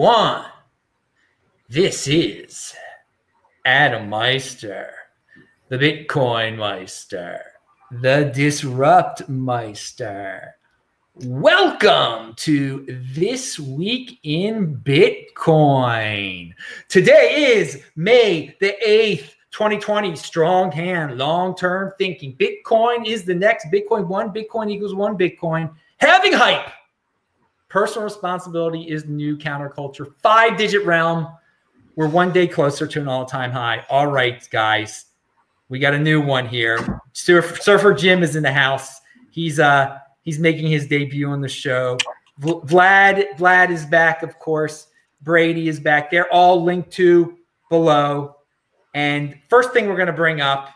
one. This is Adam Meister, the Bitcoin Meister, the Disrupt Meister. Welcome to This Week in Bitcoin. Today is May the 8th, 2020. Strong hand, long term thinking. Bitcoin is the next Bitcoin. One Bitcoin equals one Bitcoin. Halving hype. Personal responsibility is new counterculture. Five digit realm. We're one day closer to an all time high. All right, guys. We got a new one here. Surfer, Surfer Jim is in the house. He's uh he's making his debut on the show. Vlad Vlad is back, of course. Brady is back. They're all linked to below. And first thing we're going to bring up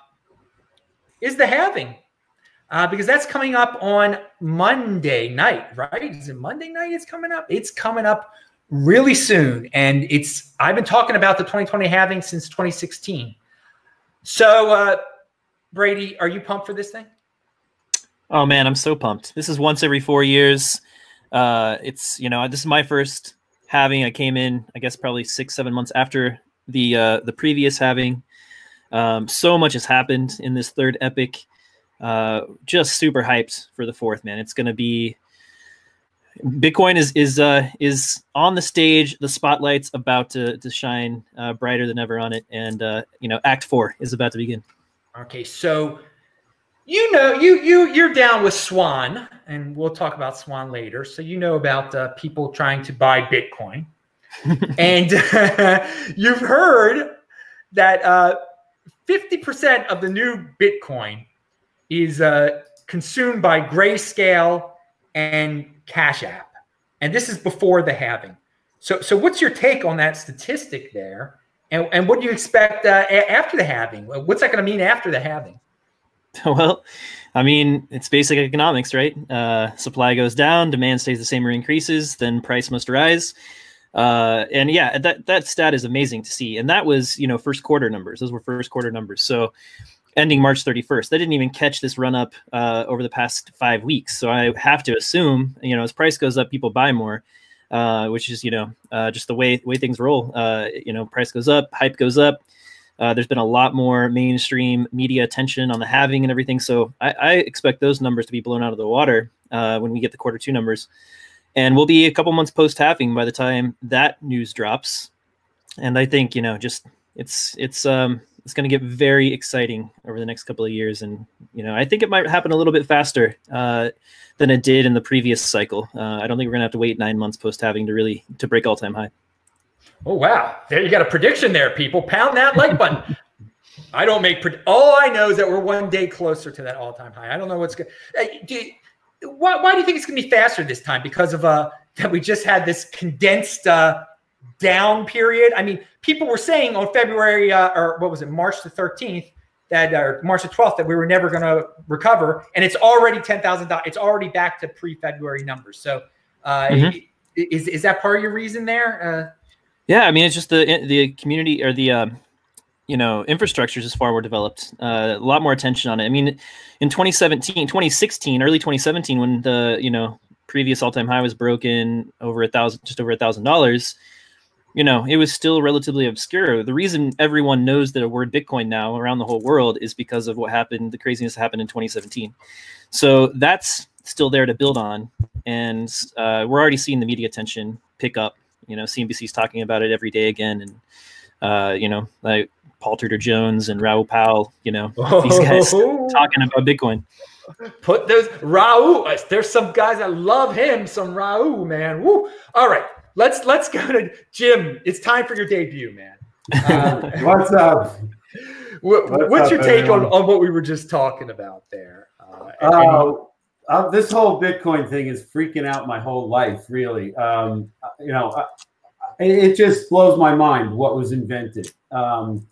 is the halving uh, because that's coming up on Monday night, right? Is it Monday night? It's coming up. It's coming up really soon, and it's I've been talking about the 2020 halving since 2016. So, uh, Brady, are you pumped for this thing? Oh man, I'm so pumped. This is once every four years. Uh, it's you know this is my first halving. I came in, I guess, probably six, seven months after the uh, the previous halving. Um, so much has happened in this third epoch. Uh, just super hyped for the fourth man. It's going to be Bitcoin is is uh, is on the stage. The spotlight's about to to shine uh, brighter than ever on it, and uh, you know, Act Four is about to begin. Okay, so you know you you you're down with Swan, and we'll talk about Swan later. So you know about uh, people trying to buy Bitcoin, and you've heard that uh, fifty percent of the new Bitcoin is uh, consumed by Grayscale and Cash App, and this is before the halving. So, so what's your take on that statistic there? And, and what do you expect uh, after the halving? What's that going to mean after the halving? Well, I mean, it's basic economics, right? Uh, supply goes down, demand stays the same or increases, then price must rise. Uh, and yeah, that that stat is amazing to see. And that was, you know, first quarter numbers. Those were first quarter numbers. So ending March 31st. They didn't even catch this run up uh, over the past five weeks. So I have to assume, you know, as price goes up, people buy more, uh, which is, you know, uh, just the way way things roll. Uh, you know, price goes up, hype goes up. Uh, there's been a lot more mainstream media attention on the halving and everything. So I, I expect those numbers to be blown out of the water uh, when we get the quarter two numbers. And we'll be a couple months post halving by the time that news drops. And I think, you know, just it's it's um it's going to get very exciting over the next couple of years, and you know I think it might happen a little bit faster uh, than it did in the previous cycle. Uh, I don't think we're going to have to wait nine months post halving to really to break all time high. Oh wow! There you got a prediction there, people. Pound that like button. I don't make all I know is that we're one day closer to that all time high. I don't know what's good. Hey, why, why do you think it's going to be faster this time? Because of uh that we just had this condensed uh down period. I mean, people were saying on February uh, or what was it, March the 13th, that or March the 12th that we were never going to recover, and it's already ten thousand dollars. It's already back to pre-February numbers. So, uh, mm-hmm. is is that part of your reason there? Uh, yeah, I mean, it's just the the community or the um, you know infrastructure is far more developed. Uh, a lot more attention on it. I mean, in 2017, 2016, early 2017, when the you know previous all-time high was broken over a thousand, just over a thousand dollars you know, it was still relatively obscure. The reason everyone knows the word Bitcoin now around the whole world is because of what happened, the craziness that happened in 2017. So that's still there to build on. And uh, we're already seeing the media attention pick up. You know, CNBC's talking about it every day again. And, uh, you know, like Paul Tudor Jones and Raoul Pal, you know, these guys talking about Bitcoin. Put those Raoul. There's some guys that love him, some Raoul, man. Woo. All right let's let's go to Jim. It's time for your debut, man. Uh, what's up? What, what's, what's up, your take on, on what we were just talking about there? Uh, uh, uh, this whole Bitcoin thing is freaking out my whole life, really. Um, you know, it just blows my mind what was invented. Um,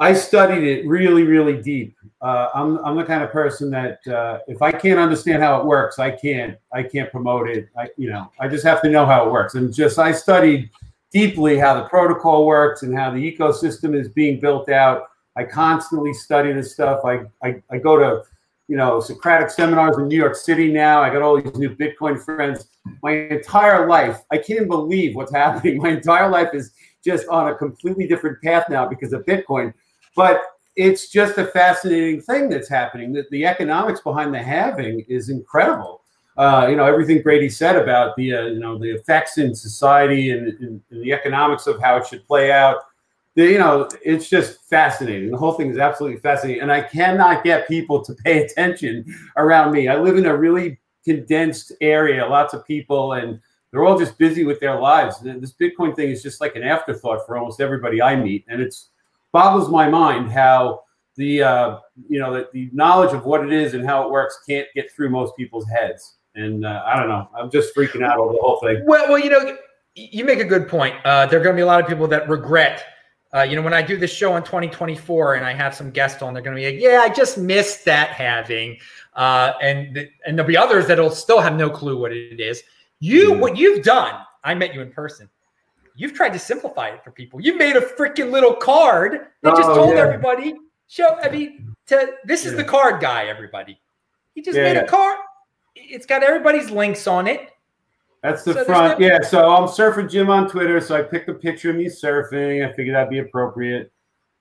I studied it really, really deep. Uh, I'm, I'm the kind of person that uh, if I can't understand how it works, I can't I can't promote it. I you know I just have to know how it works. And just I studied deeply how the protocol works and how the ecosystem is being built out. I constantly study this stuff. I I, I go to you know, Socratic seminars in New York City now. I got all these new Bitcoin friends. My entire life, I can't believe what's happening. My entire life is just on a completely different path now because of Bitcoin. But it's just a fascinating thing that's happening. That the economics behind the halving is incredible. Uh, you know everything Brady said about the uh, you know the effects in society and, and, and, the economics of how it should play out. The, you know it's just fascinating. The whole thing is absolutely fascinating, and I cannot get people to pay attention around me. I live in a really condensed area, lots of people, and they're all just busy with their lives. This Bitcoin thing is just like an afterthought for almost everybody I meet, and it's boggles my mind how the uh, you know the, the knowledge of what it is and how it works can't get through most people's heads. And uh, I don't know. I'm just freaking out over the whole thing. Well, well, you know, you make a good point. Uh, there are going to be a lot of people that regret. Uh, you know, when I do this show in 2024 and I have some guests on, they're going to be like, "Yeah, I just missed that halving," uh, and and there'll be others that'll still have no clue what it is. You, what you've done, I met you in person you've tried to simplify it for people. You made a freaking little card that just oh, told yeah. everybody, show, I mean, to this is yeah. the card guy, everybody. He just yeah. made a card. It's got everybody's links on it. That's the so front. No- yeah. So I'm surfing Jim on Twitter. So I picked a picture of me surfing. I figured that'd be appropriate.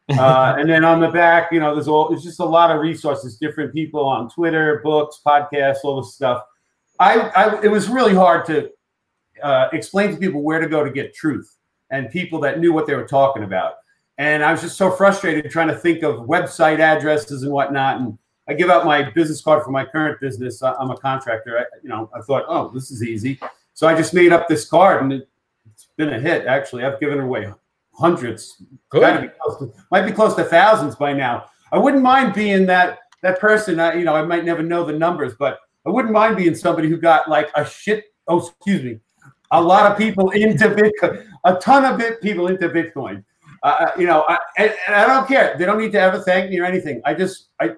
uh, and then on the back, you know, there's all it's just a lot of resources, different people on Twitter, books, podcasts, all this stuff. I, I it was really hard to uh, explain to people where to go to get truth and people that knew what they were talking about. And I was just so frustrated trying to think of website addresses and whatnot. And I give out my business card for my current business. I'm a contractor. I, you know, I thought, oh, this is easy. So I just made up this card, and it, has been a hit. Actually, I've given away hundreds. Good. Be to, might be close to thousands by now. I wouldn't mind being that that person. I, you know, I might never know the numbers, but I wouldn't mind being somebody who got like a shit. Oh, excuse me, a lot of people into Bitcoin, a ton of bit people into Bitcoin. Uh, uh, you know, I, and, and, I don't care. They don't need to ever thank me or anything. I just, I,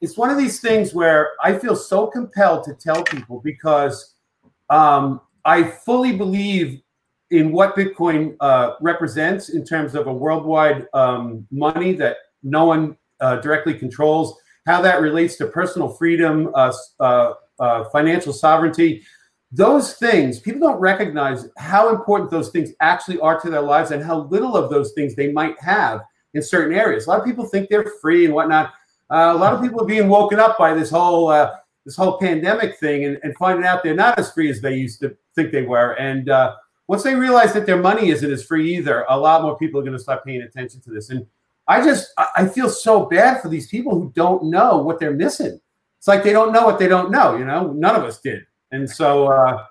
it's one of these things where I feel so compelled to tell people because um, I fully believe in what Bitcoin uh, represents in terms of a worldwide um, money that no one uh, directly controls, how that relates to personal freedom, uh, uh, financial sovereignty those things people don't recognize how important those things actually are to their lives and how little of those things they might have in certain areas. A lot of people think they're free and whatnot. Uh, a lot of people are being woken up by this whole uh, this whole pandemic thing and, and, finding out they're not as free as they used to think they were. And uh, once they realize that their money isn't as free either a lot more people are going to start paying attention to this. And i just i feel so bad for these people who don't know what they're missing. It's like they don't know what they don't know you know? None of us did and so, uh,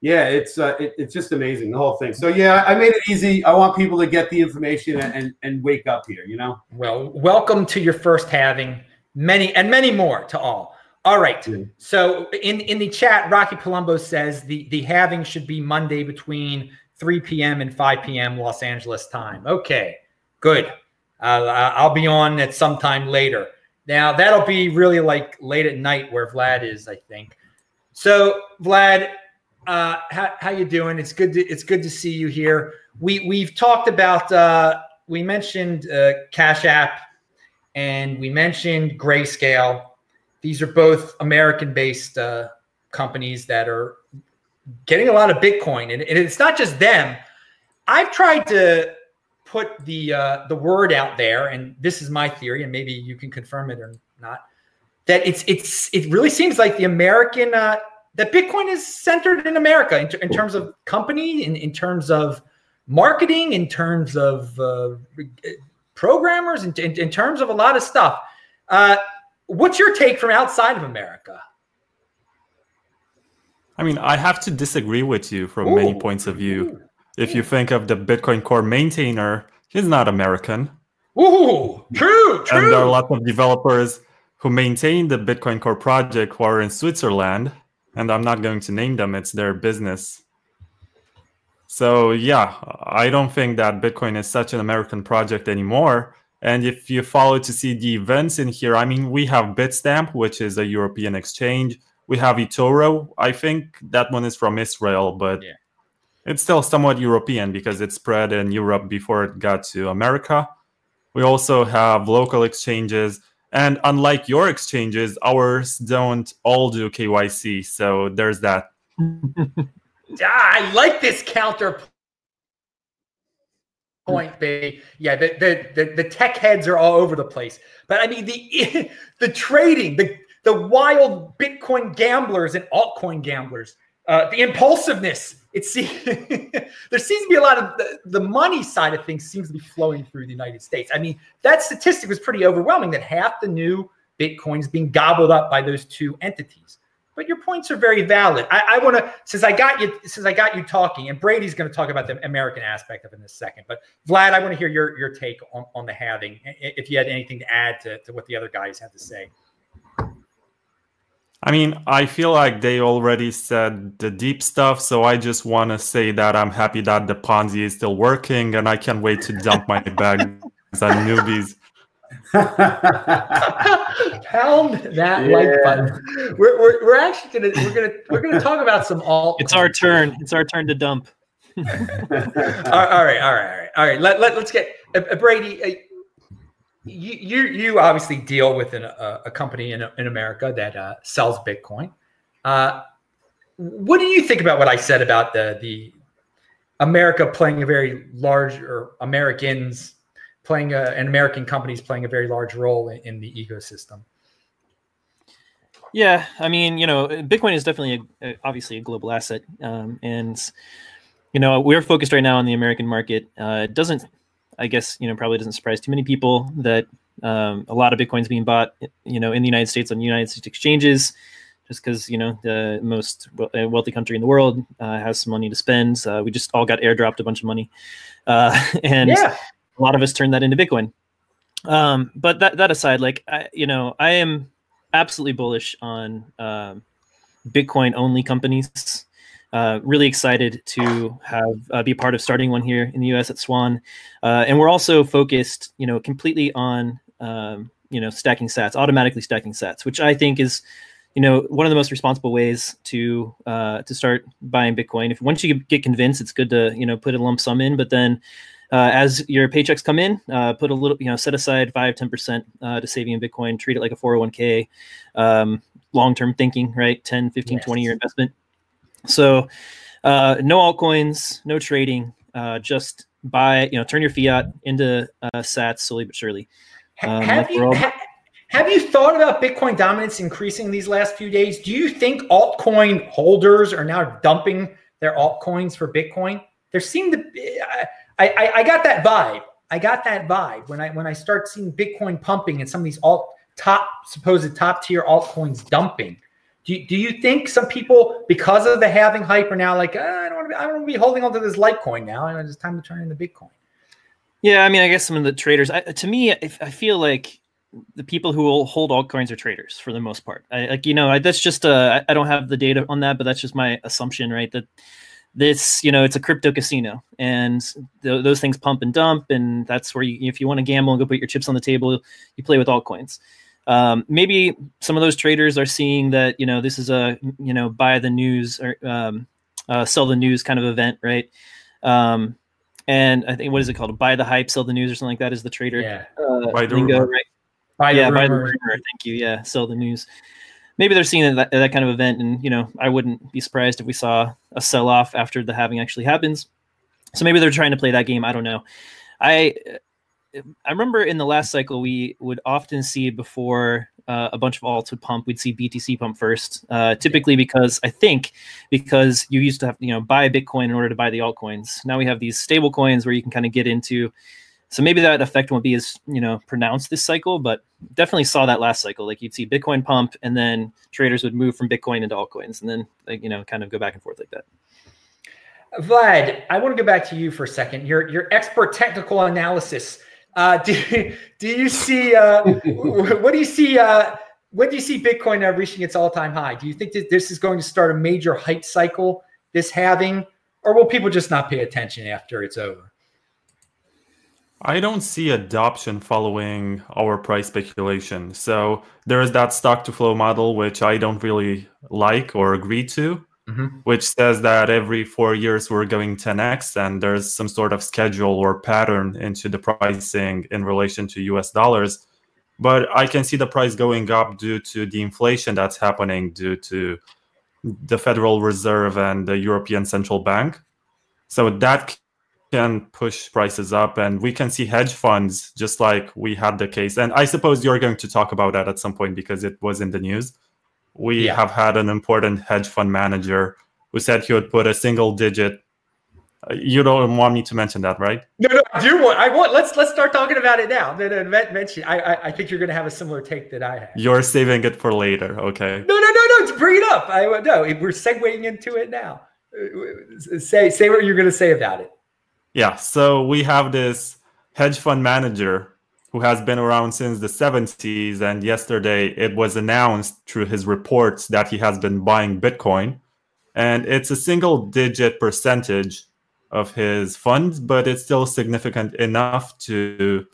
yeah, it's uh, it, it's just amazing the whole thing. So yeah, I made it easy. I want people to get the information and, and, and wake up here. You know. Well, welcome to your first halving. Many and many more to all. All right. So in in the chat, Rocky Palumbo says the the halving should be Monday between 3 p.m. and 5 p.m. Los Angeles time. Okay, good. Uh, I'll be on at some time later. Now that'll be really like late at night where Vlad is, I think. So, Vlad, uh, how, how you doing? It's good. To, it's good to see you here. We we've talked about. Uh, we mentioned uh, Cash App, and we mentioned Grayscale. These are both American-based uh, companies that are getting a lot of Bitcoin, and, and it's not just them. I've tried to put the uh, the word out there, and this is my theory, and maybe you can confirm it or not that it's it's it really seems like the American uh, that Bitcoin is centered in America in, in terms of company, in, in terms of marketing, in terms of uh, programmers, in, in, in, terms of a lot of stuff. Uh, what's your take from outside of America? I mean, I have to disagree with you from Ooh. many points of view. If you think of the Bitcoin Core maintainer, he's not American. Ooh, true, true. And there are a lot of developers who maintain the Bitcoin Core project who are in Switzerland, and I'm not going to name them, it's their business. So, yeah, I don't think that Bitcoin is such an American project anymore. And if you follow to see the events in here, I mean, we have Bitstamp, which is a European exchange. We have eToro. I think that one is from Israel, but yeah. it's still somewhat European because it spread in Europe before it got to America. We also have local exchanges And unlike your exchanges, ours don't all do KYC. So there's that. I like this counter point, baby. Yeah, the, the, the the tech heads are all over the place. But I mean the the trading, the the wild Bitcoin gamblers and altcoin gamblers, uh, the impulsiveness. It seems there seems to be a lot of the, the money side of things seems to be flowing through the United States. I mean, that statistic was pretty overwhelming that half the new Bitcoin is being gobbled up by those two entities. But your points are very valid. I, I want to, since I got you, since I got you talking, and Brady's going to talk about the American aspect of it in a second. But Vlad, I want to hear your your take on, on the halving. If you had anything to add to, to what the other guys had to say. I mean, I feel like they already said the deep stuff, so I just want to say that I'm happy that the Ponzi is still working, and I can't wait to dump my bag on newbies. Pound that yeah. like button. We're, we're, we're actually gonna we're gonna we're gonna talk about some alt. It's our turn. It's our turn to dump. all, right, all right, all right, all right. Let, let, let's get uh, uh Brady. Uh, you, you obviously deal with an, uh, a company in, in America that uh, sells Bitcoin. Uh, what do you think about what I said about the the America playing a very large or Americans playing a, and American companies playing a very large role in, in the ecosystem? Yeah, I mean, you know, Bitcoin is definitely a, a, obviously a global asset, um, and you know, we're focused right now on the American market. Uh, it doesn't I guess you know probably doesn't surprise too many people that um, a lot of Bitcoin's being bought, you know, in the United States on United States exchanges, just because you know the most uh, wealthy country in the world uh, has some money to spend. Uh, we just all got airdropped a bunch of money, uh, and yeah. a lot of us turned that into Bitcoin. Um, but that that aside, like I, you know, I am absolutely bullish on um, Bitcoin only companies. Uh, really excited to have uh, be part of starting one here in the U.S. at Swan, uh, and we're also focused, you know, completely on um, you know stacking Sats, automatically stacking Sats, which I think is, you know, one of the most responsible ways to uh, to start buying Bitcoin. If once you get convinced, it's good to you know put a lump sum in, but then uh, as your paychecks come in, uh, put a little, you know, set aside five, 10% uh, to saving in Bitcoin, treat it like a 401k, um, long-term thinking, right? 10, 15, yes. 20 year investment. So uh, no altcoins, no trading, uh, just buy, you know, turn your fiat into uh, sats slowly but surely. Um, have, you, all... ha- have you thought about Bitcoin dominance increasing these last few days? Do you think altcoin holders are now dumping their altcoins for Bitcoin? There seemed to be, I, I, I got that vibe. I got that vibe when I when I start seeing Bitcoin pumping and some of these alt top supposed top tier altcoins dumping. Do you, do you think some people, because of the halving hype, are now like, ah, I don't want to be, I don't want to be holding on to this Litecoin now, and it's time to turn into Bitcoin? Yeah, I mean, I guess some of the traders. I, to me, I, I feel like the people who will hold altcoins are traders for the most part. I, like you know, I, that's just uh, I don't have the data on that, but that's just my assumption, right? That this you know it's a crypto casino, and th- those things pump and dump, and that's where you if you want to gamble and go put your chips on the table, you play with altcoins um, maybe some of those traders are seeing that you know this is a you know buy the news or um, uh, sell the news kind of event, right? Um, and I think what is it called? Buy the hype, sell the news, or something like that. Is the trader yeah. uh, buy the lingo, right? Buy yeah, the buy the rumor. Thank you. Yeah, sell the news. Maybe they're seeing that, that kind of event, and you know, I wouldn't be surprised if we saw a sell off after the halving actually happens. So maybe they're trying to play that game. I don't know. I I remember in the last cycle we would often see before uh, a bunch of alts would pump, we'd see BTC pump first. Uh, typically because I think because you used to have you know buy Bitcoin in order to buy the altcoins. Now we have these stable coins where you can kind of get into. So maybe that effect won't be as you know pronounced this cycle, but definitely saw that last cycle. Like you'd see Bitcoin pump, and then traders would move from Bitcoin into altcoins, and then like, you know kind of go back and forth like that. Vlad, I want to go back to you for a second. Your your expert technical analysis uh, do, do you see uh, what do you see uh, when do you see Bitcoin now reaching its all-time high? Do you think that this is going to start a major hype cycle, this halving, or will people just not pay attention after it's over? I don't see adoption following our price speculation. So there is that stock to flow model, which I don't really like or agree to mm-hmm. which says that every four years we're going 10x and there's some sort of schedule or pattern into the pricing in relation to US dollars. but I can see the price going up due to the inflation that's happening due to the Federal Reserve and the European Central Bank. So that can push prices up, and we can see hedge funds just like we had the case. And I suppose you're going to talk about that at some point because it was in the news. We Yeah. have had an important hedge fund manager who said he would put a single digit. uh, You don't want me to mention that, right? No, no, I do want. I want. Let's let's start talking about it now. No, no, mention. I, I I think you're going to have a similar take that I have. You're saving it for later, okay? No, no, no, no. Bring it up. I no. We're segueing into it now. Uh, Say say what you're going to say about it. Yeah, so we have this hedge fund manager who has been around since the 70s, and yesterday it was announced through his reports that he has been buying Bitcoin. And it's a single digit percentage of his funds, but it's still significant enough to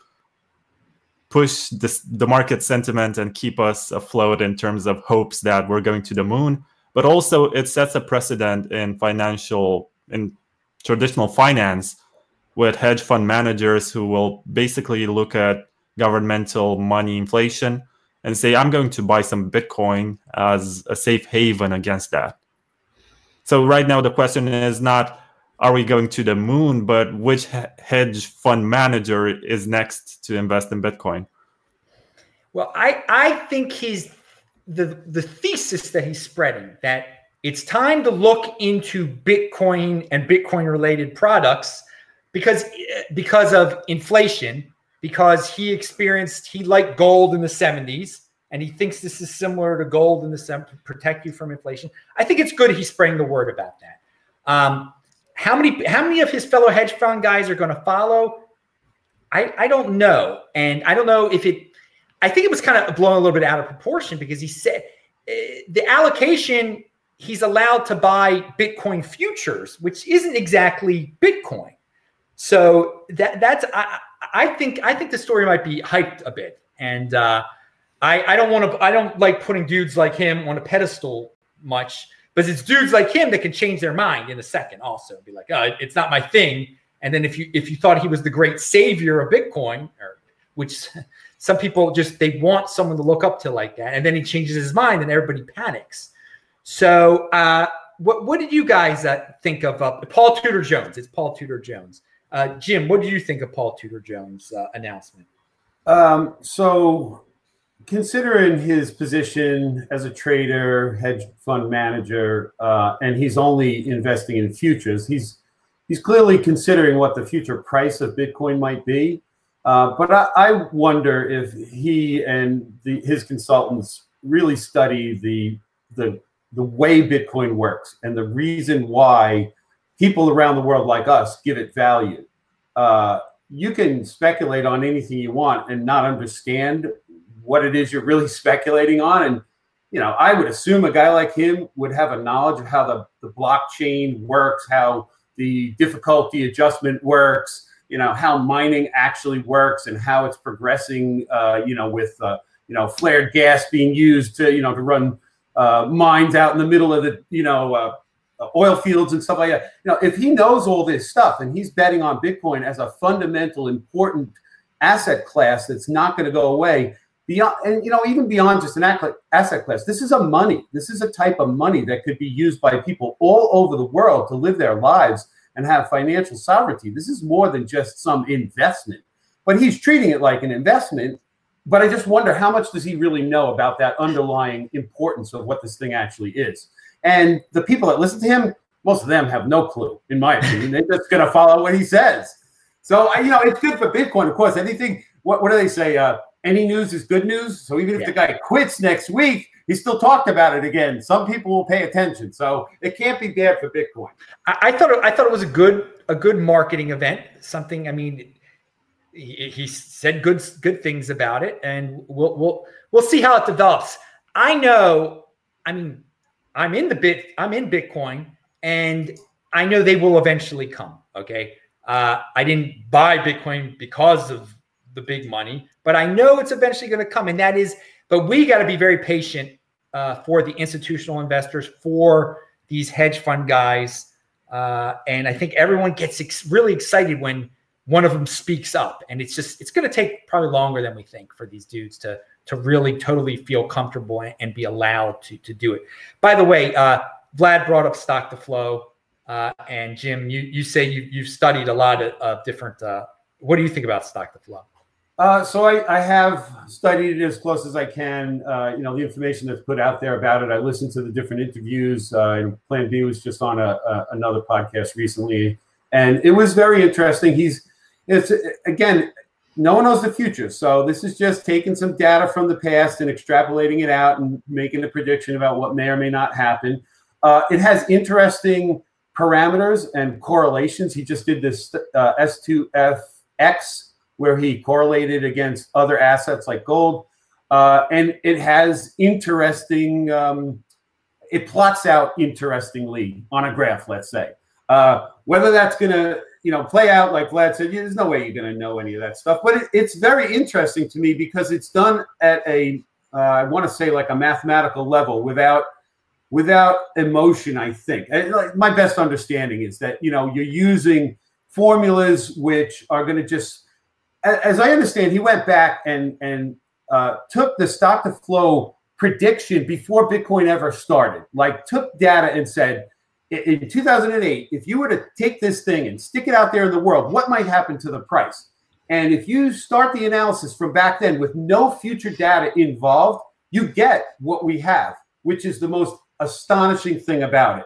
push this, the market sentiment and keep us afloat in terms of hopes that we're going to the moon. But also, it sets a precedent in financial, in traditional finance with hedge fund managers who will basically look at governmental money inflation and say, I'm going to buy some Bitcoin as a safe haven against that. So, right now, the question is not, are we going to the moon, but which hedge fund manager is next to invest in Bitcoin? Well, I I think he's the the thesis that he's spreading that it's time to look into Bitcoin and Bitcoin related products because because of inflation because he experienced he liked gold in the 70s and he thinks this is similar to gold in the 70s to protect you from inflation. I think it's good he's spreading the word about that. Um, how many how many of his fellow hedge fund guys are going to follow? I I don't know, and I don't know if it. I think it was kind of blown a little bit out of proportion because he said uh, the allocation he's allowed to buy Bitcoin futures, which isn't exactly Bitcoin. So that that's I, I think I think the story might be hyped a bit, and uh, I I don't want to I don't like putting dudes like him on a pedestal much, but it's dudes like him that can change their mind in a second. Also, be like, oh, it's not my thing. And then if you if you thought he was the great savior of Bitcoin, or which some people just they want someone to look up to like that, and then he changes his mind and everybody panics. So, uh, what what did you guys uh, think of uh, Paul Tudor Jones? It's Paul Tudor Jones. Uh, Jim, what did you think of Paul Tudor Jones' uh, announcement? Um, so, considering his position as a trader, hedge fund manager, uh, and he's only investing in futures, he's he's clearly considering what the future price of Bitcoin might be. Uh, but I, I wonder if he and the, his consultants really study the the the way Bitcoin works and the reason why people around the world like us give it value. Uh, you can speculate on anything you want and not understand what it is you're really speculating on. And you know, I would assume a guy like him would have a knowledge of how the, the blockchain works, how the difficulty adjustment works, you know, how mining actually works and how it's progressing, uh, you know, with, uh, you know, flared gas being used to, you know, to run uh, mines out in the middle of the, you know, uh, Uh, oil fields and stuff like that. You know, if he knows all this stuff and he's betting on Bitcoin as a fundamental, important asset class that's not going to go away, beyond and you know even beyond just an asset class this is a money. This is a type of money that could be used by people all over the world to live their lives and have financial sovereignty. This is more than just some investment but he's treating it like an investment. But i just wonder how much does he really know about that underlying importance of what this thing actually is and the people that listen to him most of them have no clue in my opinion they're just going to follow what he says so you know it's good for bitcoin of course anything what, what do they say uh, any news is good news. So even if Yeah. the guy quits next week, he still talked about it again. Some people will pay attention. So it can't be bad for Bitcoin. I, I thought it, I thought it was a good a good marketing event. Something I mean, he, he said good good things about it, and we'll we'll we'll see how it develops. I know. I mean, I'm in the bit. I'm in Bitcoin, and I know they will eventually come. Okay, uh, I didn't buy Bitcoin because of the big money, but I know it's eventually going to come, and that is. But we got to be very patient uh, for the institutional investors, for these hedge fund guys, uh, and I think everyone gets ex- really excited when one of them speaks up, and it's just it's going to take probably longer than we think for these dudes to to really totally feel comfortable and, and be allowed to to do it. By the way, uh, Vlad brought up stock to flow, uh, and Jim, you you say you you've studied a lot of, of different. Uh, what do you think about stock to flow? Uh, so I, I, have studied it as close as I can. Uh, you know, the information that's put out there about it. I listened to the different interviews. Uh, Plan B was just on a, a, another podcast recently, and it was very interesting. He's it's again, no one knows the future, so this is just taking some data from the past and extrapolating it out and making a prediction about what may or may not happen. Uh, it has interesting parameters and correlations. He just did this uh, S2FX where he correlated against other assets like gold. Uh, and it has interesting, um, it plots out interestingly on a graph, let's say. Uh, whether that's going to, you know, play out like Vlad said, there's no way you're going to know any of that stuff. But it, it's very interesting to me because it's done at a, uh, I want to say like a mathematical level without without emotion. I think like my best understanding is that you know you're using formulas which are going to just as I understand, he went back and and uh, took the stock to flow prediction before Bitcoin ever started. Like took data and said, in 2008, if you were to take this thing and stick it out there in the world, what might happen to the price? And if you start the analysis from back then with no future data involved, you get what we have, which is the most astonishing thing about it.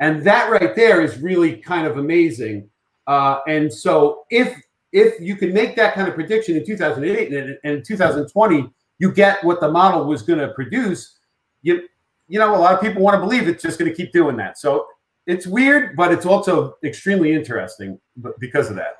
And that right there is really kind of amazing. Uh, and so if if you can make that kind of prediction in 2008 and, in 2020, you get what the model was going to produce. You, you know, a lot of people want to believe it's just going to keep doing that. So it's weird, but it's also extremely interesting because of that.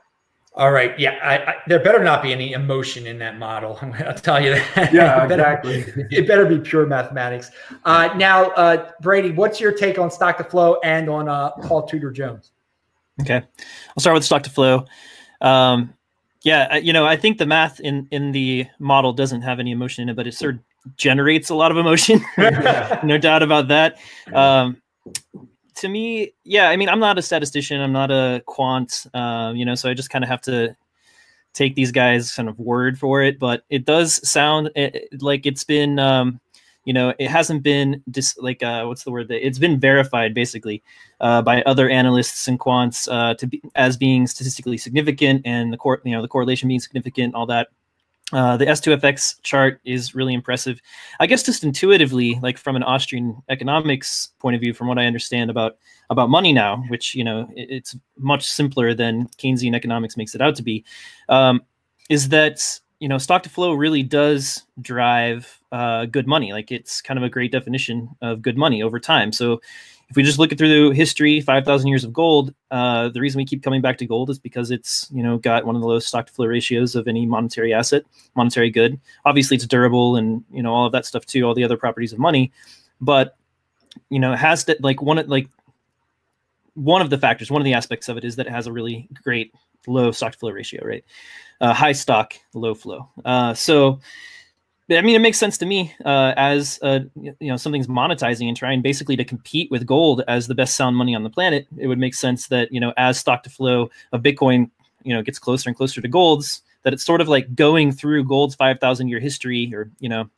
All right. Yeah. I, I, there better not be any emotion in that model. I'll tell you that. Yeah, it better, exactly. It better be pure mathematics. Uh, now, uh, Brady, what's your take on stock to flow and on uh, Paul Tudor Jones? Okay. I'll start with stock to flow. Um, yeah, you know, I think the math in in the model doesn't have any emotion in it, but it sort of generates a lot of emotion. no doubt about that. Um, to me, yeah, I mean, I'm not a statistician. I'm not a quant. Uh, you know, so I just kind of have to take these guys kind of word for it. But it does sound eh, eh, like it's been um, you know it hasn't been dis- like uh, what's the word it's been verified basically uh, by other analysts and quants uh, to be as being statistically significant and the core you know the correlation being significant all that uh, the S2FX chart is really impressive. I guess just intuitively, like from an Austrian economics point of view, from what I understand about about money now, which you know it, it's much simpler than Keynesian economics makes it out to be, um, is that you know, stock to flow really does drive uh, good money. Like it's kind of a great definition of good money over time. So if we just look at through the history, 5,000 years of gold, uh, the reason we keep coming back to gold is because it's, you know, got one of the lowest stock to flow ratios of any monetary asset, monetary good. Obviously it's durable and, you know, all of that stuff too, all the other properties of money. But, you know, it has to like one, of like one of the factors, one of the aspects of it is that it has a really great low stock to flow ratio, right? uh, high stock, low flow. Uh, so, I mean, it makes sense to me uh, as uh, you know something's monetizing and trying basically to compete with gold as the best sound money on the planet. It would make sense that you know as stock to flow of Bitcoin, you know, gets closer and closer to gold's, that it's sort of like going through gold's five thousand year history, or you know,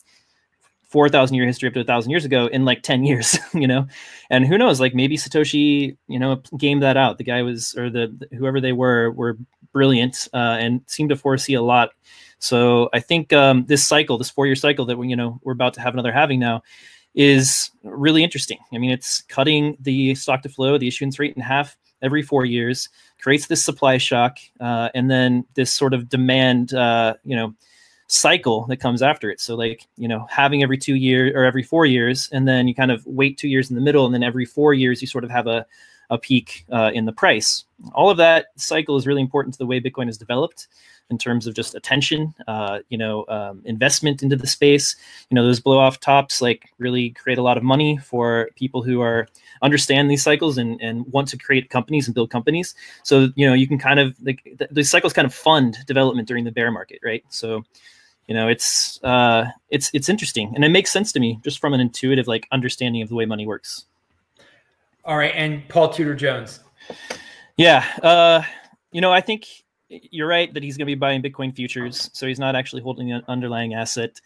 4,000 year history up to a thousand years ago in like 10 years, you know? And who knows, like maybe Satoshi, you know, gamed that out. The guy was, or the, whoever they were, were brilliant uh, and seemed to foresee a lot. So I think um, this cycle, this four year cycle that we, you know, we're about to have another halving now is really interesting. I mean, it's cutting the stock to flow, the issuance rate in half every four years, creates this supply shock, uh, and then this sort of demand, uh, you know, cycle that comes after it. So like, you know, halving every two years or every four years, and then you kind of wait two years in the middle, and then every four years you sort of have a, a peak uh, in the price. All of that cycle is really important to the way Bitcoin is developed in terms of just attention, uh, you know, um, investment into the space. You know, those blow off tops like really create a lot of money for people who are understand these cycles and, and want to create companies and build companies. So, you know, you can kind of like the, the cycles kind of fund development during the bear market, right? So, you know it's uh it's it's interesting and it makes sense to me just from an intuitive like understanding of the way money works all right and paul tudor jones yeah uh you know i think you're right that he's going to be buying Bitcoin futures, so he's not actually holding an underlying asset.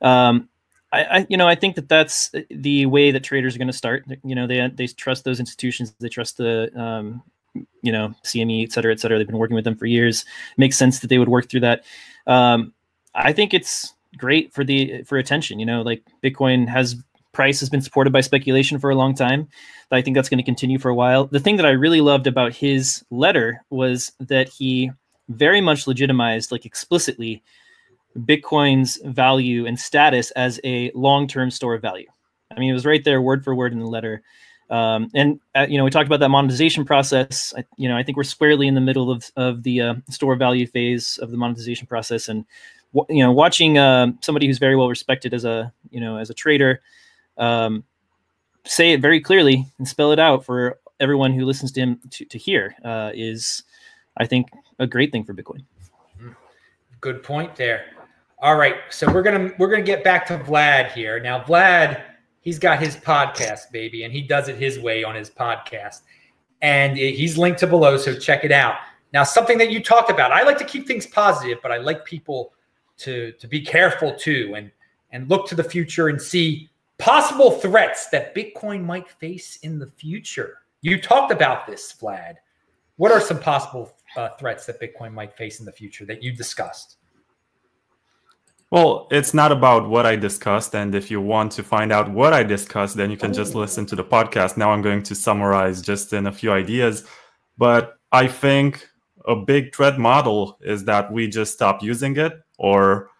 Um, I, I, you know, I think that that's the way that traders are going to start. You know, they they trust those institutions, they trust the, um, you know, CME, et cetera, et cetera. They've been working with them for years. It makes sense that they would work through that. Um, I think it's great for the for attention. You know, like Bitcoin has price has been supported by speculation for a long time. I think that's going to continue for a while. The thing that I really loved about his letter was that he very much legitimized, like explicitly, Bitcoin's value and status as a long-term store of value. I mean, it was right there, word for word in the letter. Um, and uh, you know, we talked about that monetization process. I, you know, I think we're squarely in the middle of of the uh, store value phase of the monetization process, and you know, watching uh, somebody who's very well respected as a you know as a trader um, say it very clearly and spell it out for everyone who listens to him to, to hear uh, is, I think, a great thing for Bitcoin. Good point there. All right, so we're gonna we're gonna get back to Vlad here now. Vlad, he's got his podcast, baby, and he does it his way on his podcast, and he's linked to below, so check it out. Now, something that you talked about, I like to keep things positive, but I like people to to be careful too, and and look to the future and see possible threats that Bitcoin might face in the future. You talked about this, Vlad. What are some possible uh, threats that Bitcoin might face in the future that you discussed? Well, it's not about what I discussed. And if you want to find out what I discussed, then you can just listen to the podcast. Now I'm going to summarize just in a few ideas. But I think a big threat model is that we just stop using it or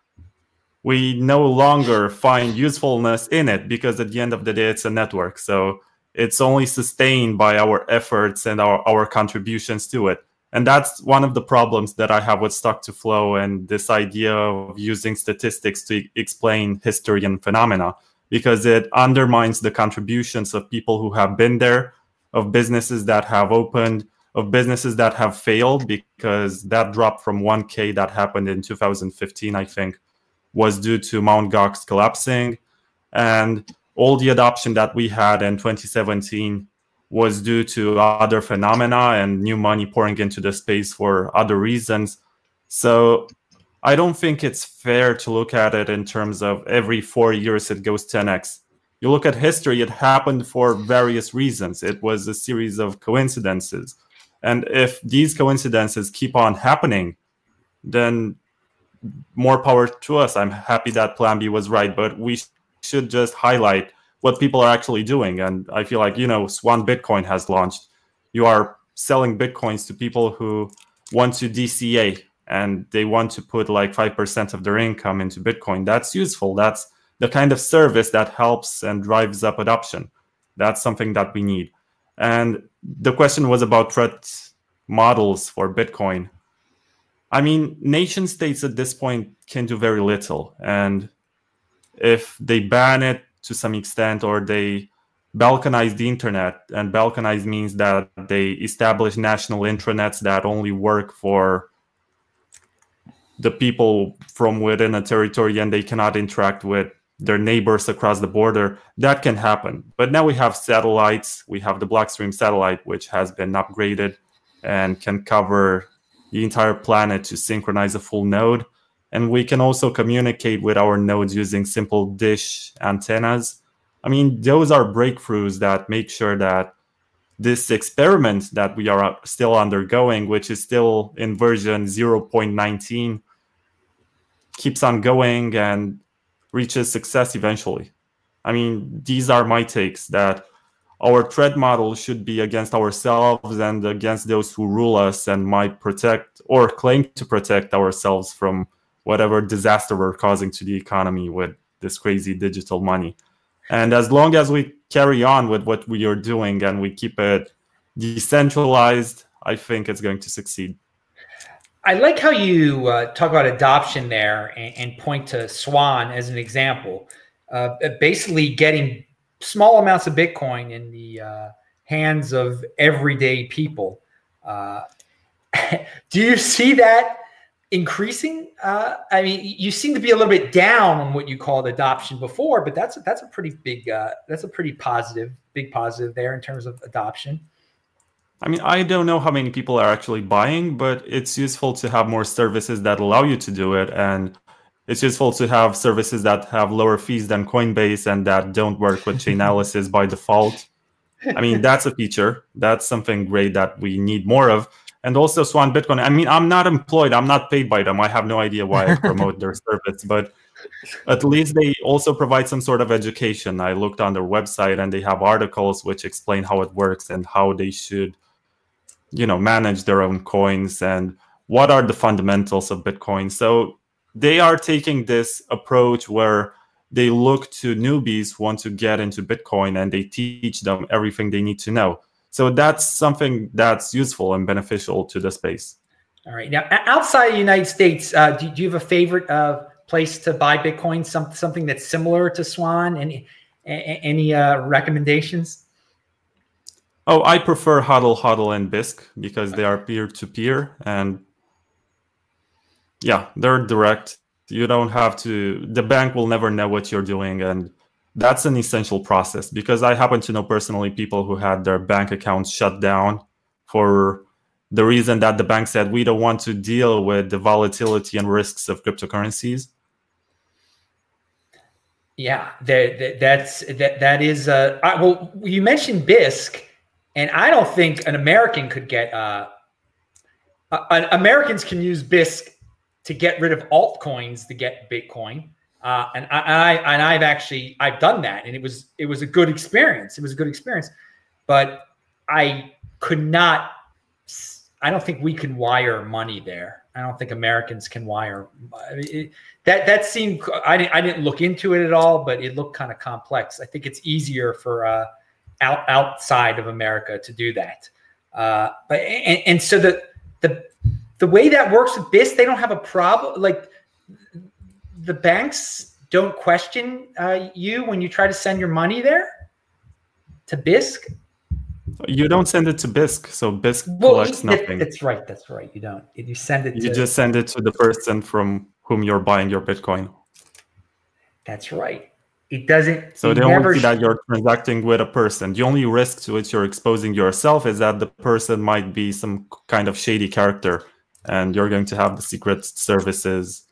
we no longer find usefulness in it because at the end of the day it's a network. So it's only sustained by our efforts and our, our contributions to it. And that's one of the problems that i have with stock to flow and this idea of using statistics to explain history and phenomena because it undermines the contributions of people who have been there of businesses that have opened of businesses that have failed because that drop from 1k that happened in 2015 i think was due to Mount Gox collapsing. And all the adoption that we had in 2017 was due to other phenomena and new money pouring into the space for other reasons. So I don't think it's fair to look at it in terms of every four years it goes 10x. You look at history, it happened for various reasons. It was a series of coincidences. And if these coincidences keep on happening, then more power to us. I'm happy that Plan B was right, but we should just highlight what people are actually doing. And I feel like, you know, Swan Bitcoin has launched. You are selling Bitcoins to people who want to DCA and they want to put like 5% of their income into Bitcoin. That's useful. That's the kind of service that helps and drives up adoption. That's something that we need. And the question was about threat models for Bitcoin. I mean, nation states at this point can do very little. And if they ban it to some extent or they balkanize the internet, and balkanize means that they establish national intranets that only work for the people from within a territory and they cannot interact with their neighbors across the border, that can happen. But now we have satellites. We have the Blockstream satellite, which has been upgraded and can cover the entire planet to synchronize a full node. And we can also communicate with our nodes using simple dish antennas. I mean, those are breakthroughs that make sure that this experiment that we are uh, still undergoing, which is still in version 0.19, keeps on going and reaches success eventually. I mean, these are my takes that our threat model should be against ourselves and against those who rule us and might protect or claim to protect ourselves from whatever disaster we're causing to the economy with this crazy digital money. And as long as we carry on with what we are doing and we keep it decentralized, I think it's going to succeed. I like how you uh, talk about adoption there and, and, point to Swan as an example. Uh, basically, getting small amounts of Bitcoin in the uh, hands of everyday people. Uh, do you see that increasing? Uh, I mean, you seem to be a little bit down on what you called adoption before, but that's that's a pretty big uh, that's a pretty positive, big positive there in terms of adoption. I mean, I don't know how many people are actually buying, but it's useful to have more services that allow you to do it. And it's useful to have services that have lower fees than Coinbase and that don't work with Chainalysis by default. I mean, that's a feature. That's something great that we need more of. And also Swan Bitcoin. I mean, I'm not employed. I'm not paid by them. I have no idea why I promote their service, but at least they also provide some sort of education. I looked on their website and they have articles which explain how it works and how they should you know manage their own coins and what are the fundamentals of bitcoin so they are taking this approach where they look to newbies want to get into bitcoin and they teach them everything they need to know. So that's something that's useful and beneficial to the space. All right. Now outside of the united states uh, do, do, you have a favorite uh, place to buy bitcoin? Some, something that's similar to swan? Any any uh, recommendations? Oh, I prefer Hodl Hodl and Bisq because they are peer to peer, and yeah, they're direct. You don't have to. The bank will never know what you're doing, and that's an essential process because I happen to know personally people who had their bank accounts shut down for the reason that the bank said we don't want to deal with the volatility and risks of cryptocurrencies. Yeah, that, that's that that is. Uh, I, well, you mentioned Bisq and I don't think an American could get uh, uh, Americans can use Bisq to get rid of altcoins to get Bitcoin. Uh, and I, I and I've actually I've done that, and it was it was a good experience. It was a good experience, but I could not. I don't think we can wire money there. I don't think Americans can wire. It, that that seemed I didn't I didn't look into it at all, but it looked kind of complex. I think it's easier for uh, out outside of America to do that. Uh, but and, and so the the the way that works with Bisq, they don't have a problem. Like the banks don't question uh, you when you try to send your money there to Bisq. You don't send it to Bisq, so Bisq well, collects nothing. That's right. That's right. You don't. You send it. You to, just send it to the person from whom you're buying your Bitcoin. That's right. It doesn't. So the only thing that you're transacting with a person, the only risk to which you're exposing yourself is that the person might be some kind of shady character, and you're going to have the secret services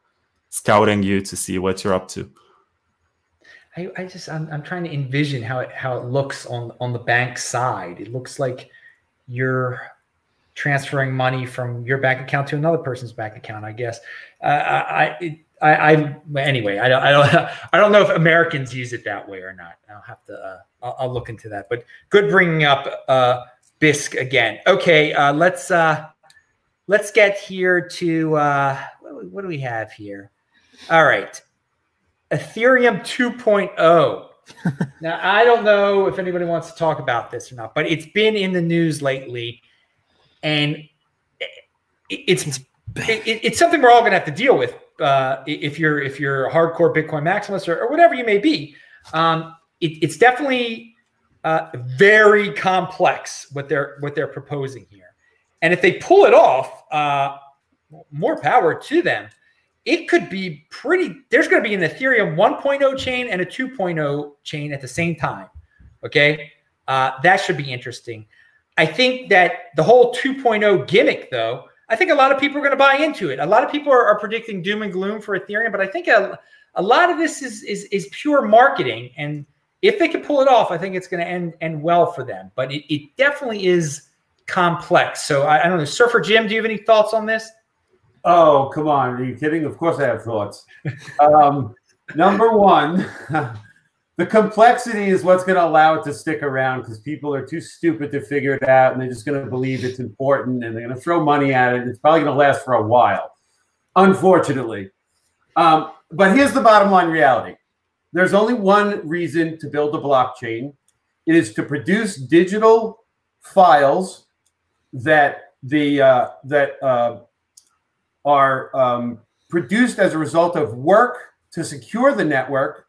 scouting you to see what you're up to. I, I just I'm, I'm trying to envision how it how it looks on on the bank side. It looks like you're transferring money from your bank account to another person's bank account. I guess uh, I I, I anyway, I don't, I don't, I don't know if Americans use it that way or not. I'll have to, uh, I'll, I'll, look into that. But good bringing up uh, Bisq again. Okay, uh, let's uh, let's get here to uh, what, what do we have here? All right, Ethereum 2.0. now I don't know if anybody wants to talk about this or not, but it's been in the news lately, and it's it, it's something we're all going to have to deal with uh, if you're if you're a hardcore Bitcoin maximalist or, or whatever you may be, um, it, it's definitely uh, very complex what they're what they're proposing here. And if they pull it off, uh, more power to them. It could be pretty. There's going to be an Ethereum 1.0 chain and a 2.0 chain at the same time. Okay, uh, that should be interesting. I think that the whole 2.0 gimmick, though, I think a lot of people are going to buy into it. A lot of people are, are predicting doom and gloom for Ethereum, but I think a, a lot of this is, is is pure marketing. And if they can pull it off, I think it's going to end end well for them. But it, it definitely is complex. So I, I don't know, Surfer Jim, do you have any thoughts on this? Oh, come on. Are you kidding? Of course I have thoughts. um, number one, the complexity is what's going to allow it to stick around because people are too stupid to figure it out and they're just going to believe it's important and they're going to throw money at it. It's probably going to last for a while, unfortunately. Um, but here's the bottom line reality there's only one reason to build a blockchain it is to produce digital files that the uh, that uh, are um, produced as a result of work to secure the network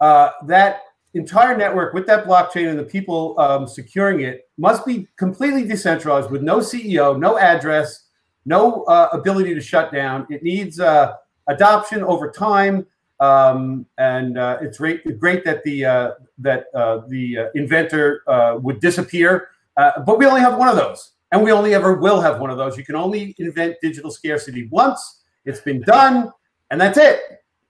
uh, that entire network with that blockchain and the people um, securing it must be completely decentralized with no CEO, no address, no uh, ability to shut down. It needs uh, adoption over time, um, and uh, it's great, great that the uh, that uh, the inventor would disappear Uh, but we only have one of those, and we only ever will have one of those. You can only invent digital scarcity once. It's been done, and that's it.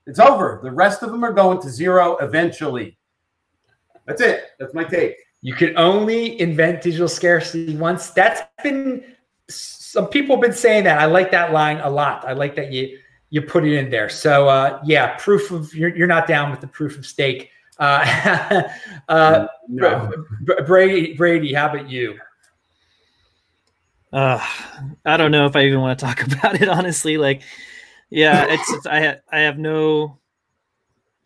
It's over. The rest of them are going to zero eventually. That's it. That's my take. You can only invent digital scarcity once. That's been some people have been saying that. I like that line a lot. I like that you you put it in there. So uh, yeah, proof of you're, you're not down with the proof of stake. Uh, uh, no. Brady, Brady, how about you? Uh, I don't know if I even want to talk about it. Honestly, like, yeah, it's, it's I ha- I have no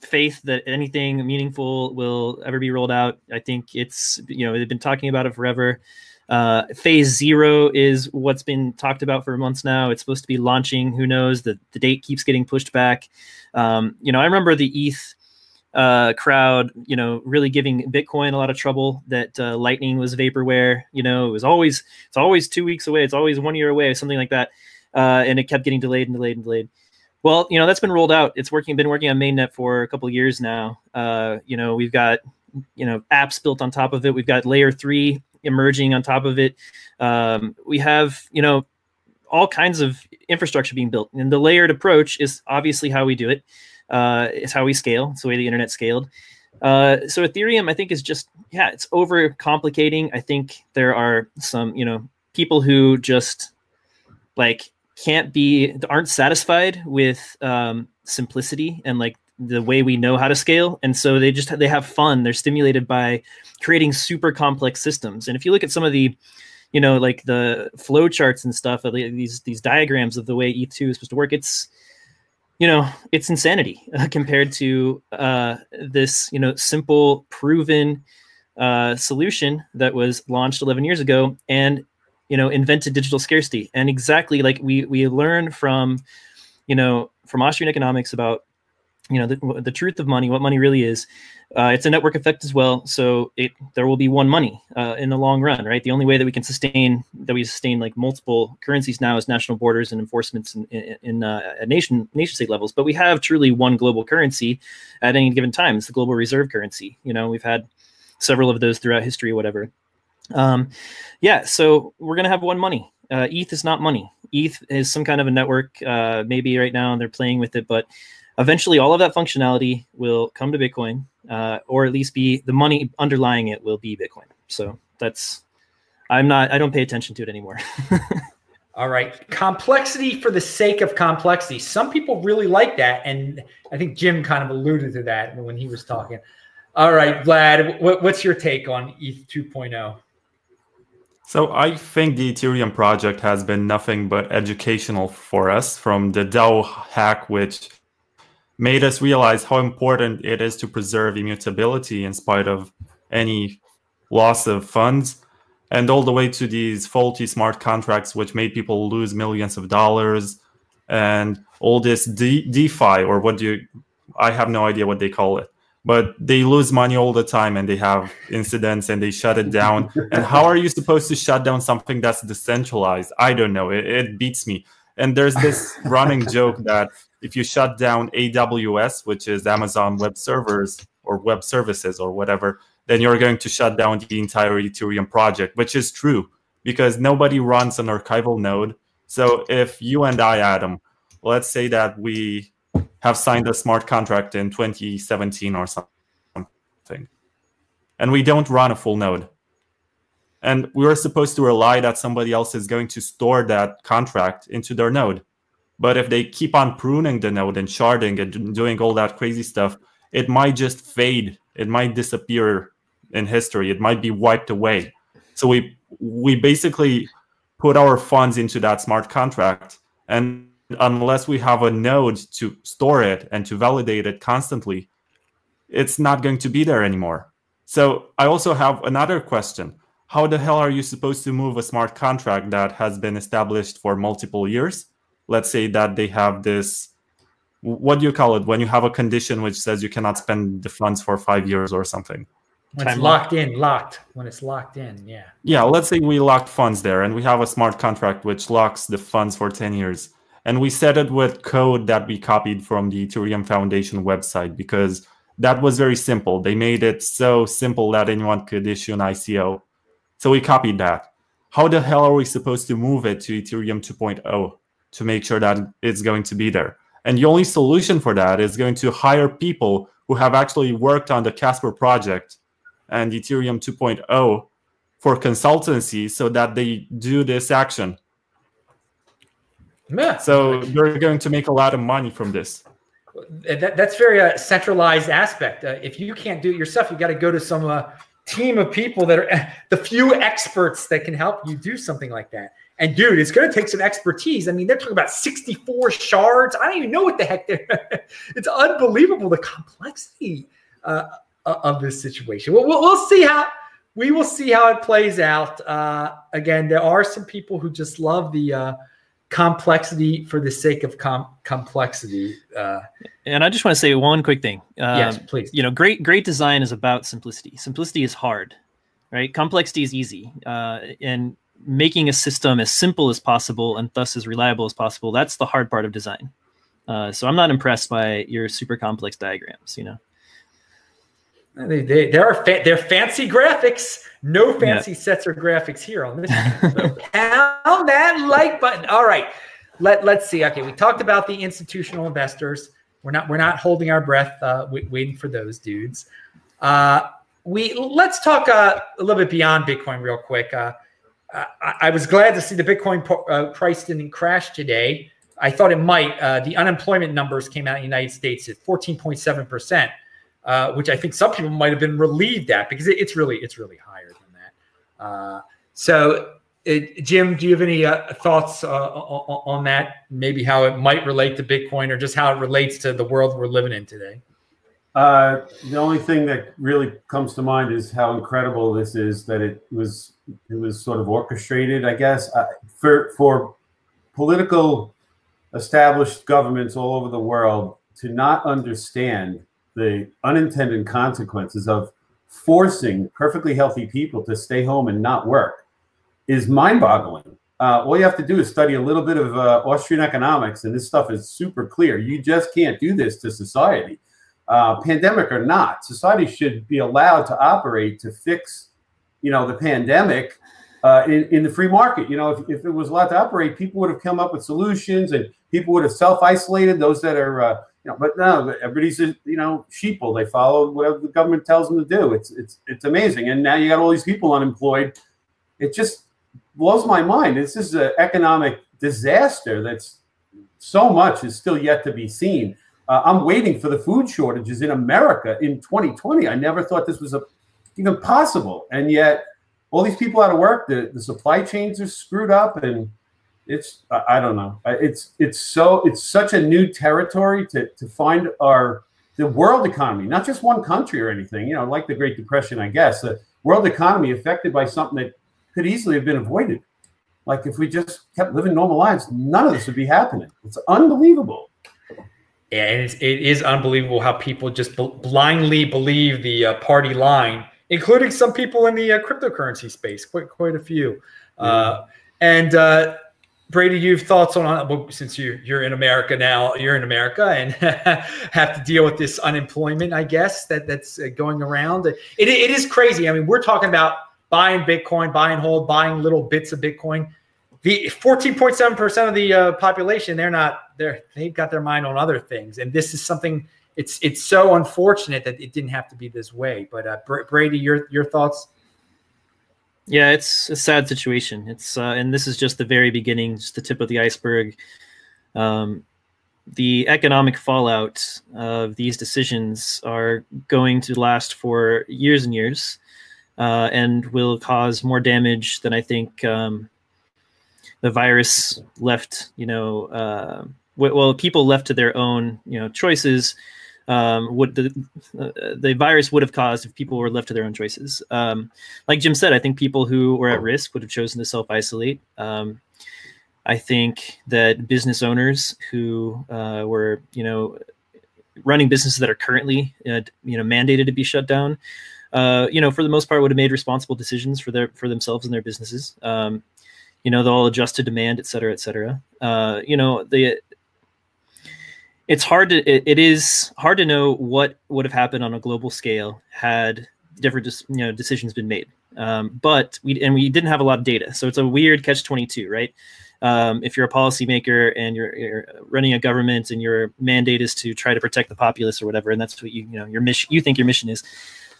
faith that anything meaningful will ever be rolled out. I think it's you know they've been talking about it forever. Uh, phase zero is what's been talked about for months now. It's supposed to be launching. Who knows? The the date keeps getting pushed back. Um, you know, I remember the ETH uh, crowd, you know, really giving Bitcoin a lot of trouble. That uh, Lightning was vaporware. You know, it was always it's always two weeks away. It's always one year away, something like that. Uh, and it kept getting delayed and delayed and delayed. Well, you know, that's been rolled out. It's working. Been working on mainnet for a couple years now. Uh, you know, we've got you know apps built on top of it. We've got layer three emerging on top of it. Um, we have you know all kinds of infrastructure being built, and the layered approach is obviously how we do it. Uh, it's how we scale. It's the way the internet scaled. Uh, so Ethereum, I think, is just yeah, it's over complicating. I think there are some you know people who just like can't be aren't satisfied with um, simplicity and like the way we know how to scale and so they just they have fun they're stimulated by creating super complex systems and if you look at some of the you know like the flow charts and stuff these these diagrams of the way eth2 is supposed to work it's you know it's insanity uh, compared to uh, this you know simple proven uh, solution that was launched 11 years ago and you know invented digital scarcity. And exactly like we we learn from you know from austrian economics about you know the, the truth of money what money really is uh, it's a network effect as well. So it there will be one money uh, in the long run right? The only way that we can sustain that we sustain like multiple currencies now is national borders and enforcements in, in, in uh, nation nation state levels. But we have truly one global currency at any given time. It's the global reserve currency. You know we've had several of those throughout history whatever. Um, yeah so we're gonna have one money. Uh, eth is not money. Eth is some kind of a network uh, maybe right now they're playing with it but eventually all of that functionality will come to Bitcoin, uh, or at least be the money underlying it will be Bitcoin. So that's I'm not I don't pay attention to it anymore. All right. Complexity for the sake of complexity. Some people really like that. And I think Jim kind of alluded to that when he was talking. All right, Vlad, what's your take on ETH 2.0? So I think the Ethereum project has been nothing but educational for us from the DAO hack, which made us realize how important it is to preserve immutability in spite of any loss of funds. And all the way to these faulty smart contracts which made people lose millions of dollars. And all this De- defi or what do you i have no idea what they call it. But they lose money all the time and they have incidents and they shut it down. And how are you supposed to shut down something that's decentralized? I don't know. It, it beats me. And there's this running joke that if you shut down AWS, which is Amazon Web Servers or Web Services or whatever, then you're going to shut down the entire Ethereum project, which is true because nobody runs an archival node. So if you and I, Adam, let's say that we have signed a smart contract in 2017 or something, and we don't run a full node. And we are supposed to rely that somebody else is going to store that contract into their node but if they keep on pruning the node and sharding and doing all that crazy stuff, it might just fade. It might disappear in history. It might be wiped away. So we we basically put our funds into that smart contract, and unless we have a node to store it and to validate it constantly, it's not going to be there anymore. So I also have another question. How the hell are you supposed to move a smart contract that has been established for multiple years let's say that they have this what do you call it? When you have a condition which says you cannot spend the funds for five years or something. When it's locked. in locked. When it's locked in yeah. Yeah let's say we locked funds there and we have a smart contract which locks the funds for 10 years. And we set it with code that we copied from the ethereum foundation website because that was very simple. They made it so simple that anyone could issue an ico So we copied that. How the hell are we supposed to move it to Ethereum 2.0 to make sure that it's going to be there? And the only solution for that is going to hire people who have actually worked on the Casper project and Ethereum 2.0 for consultancy so that they do this action. Yeah. So you're going to make a lot of money from this. That, that's very uh, centralized aspect. Uh, if you can't do it yourself, you got to go to some uh, team of people that are the few experts that can help you do something like that. And dude, it's going to take some expertise. I mean, they're talking about 64 shards. I don't even know what the heck they're. it's unbelievable the complexity uh, of this situation. We'll, we'll, we'll, see how we will see how it plays out. Uh, again, there are some people who just love the uh, complexity for the sake of com- complexity. Uh, and I just want to say one quick thing. Um, yes, please. You know, great great design is about simplicity. Simplicity is hard, right? Complexity is easy, uh, and making a system as simple as possible and thus as reliable as possible. That's the hard part of design. Uh, so I'm not impressed by your super complex diagrams. You know. They, they, there are fa- they're fancy graphics. No fancy yeah. sets or graphics here on this. so pound that like button. All right. Let, let's see. Okay, we talked about the institutional investors. We're not we're not holding our breath, uh, waiting for those dudes. Uh, we let's talk uh, a little bit beyond Bitcoin real quick. Uh, I, was glad to see the Bitcoin uh, price didn't crash today. I thought it might. Uh, the unemployment numbers came out in the United States at 14.7 percent uh, which I think some people might have been relieved at because it, it's really it's really higher than that. Uh, so, it, Jim, do you have any uh, thoughts uh, on that? Maybe how it might relate to Bitcoin, or just how it relates to the world we're living in today. Uh, the only thing that really comes to mind is how incredible this is that it was it was sort of orchestrated. I guess uh, for for political established governments all over the world to not understand the unintended consequences of forcing perfectly healthy people to stay home and not work is mind-boggling. Uh, all you have to do is study a little bit of uh, Austrian economics, and this stuff is super clear. You just can't do this to society, uh, pandemic or not. Society should be allowed to operate to fix, you know, the pandemic uh, in, in the free market. You know, if, if it was allowed to operate, people would have come up with solutions, and people would have self-isolated. Those that are uh, you know, but no, everybody's you know sheeple. They follow whatever the government tells them to do. It's it's it's amazing. And now you got all these people unemployed. It just blows my mind. This is an economic disaster. That's so much is still yet to be seen. Uh, I'm waiting for the food shortages in America in 2020. I never thought this was a, even possible, and yet all these people out of work. The the supply chains are screwed up, and it's I don't know. It's it's so it's such a new territory to to find our the world economy, not just one country or anything. You know, like the Great Depression, I guess. The world economy affected by something that could easily have been avoided. Like if we just kept living normal lives, none of this would be happening. It's unbelievable. Yeah, and it's, it is unbelievable how people just blindly believe the uh, party line, including some people in the uh, cryptocurrency space, quite quite a few. Uh, and uh, Brady, you've thoughts on well, since you you're in America now, you're in America and have to deal with this unemployment, I guess that that's uh, going around. It, it is crazy. I mean, we're talking about buying Bitcoin, buying hold, buying little bits of Bitcoin. The 14.7 percent of the uh, population, they're not they're they've got their mind on other things, and this is something. It's it's so unfortunate that it didn't have to be this way. But uh, Brady, your your thoughts? Yeah, it's a sad situation. It's uh, and this is just the very beginning, just the tip of the iceberg. Um, the economic fallout of these decisions are going to last for years and years, uh, and will cause more damage than I think um, the virus left. You know, uh, well, people left to their own you know choices um, would the uh, the virus would have caused if people were left to their own choices. Um, like Jim said, I think people who were at risk would have chosen to self isolate. Um, I think that business owners who uh, were, you know, running businesses that are currently, uh, you know, mandated to be shut down, uh, you know, for the most part, would have made responsible decisions for their for themselves and their businesses. Um, you know, they'll adjust to demand, et cetera, et cetera. Uh, you know, the it's hard to it, it is hard to know what would have happened on a global scale had different you know decisions been made Um, but we and we didn't have a lot of data, so it's a weird catch twenty two, right? Um, if you're a policymaker and you're, you're, running a government and your mandate is to try to protect the populace or whatever, and that's what you you know your mission you think your mission is,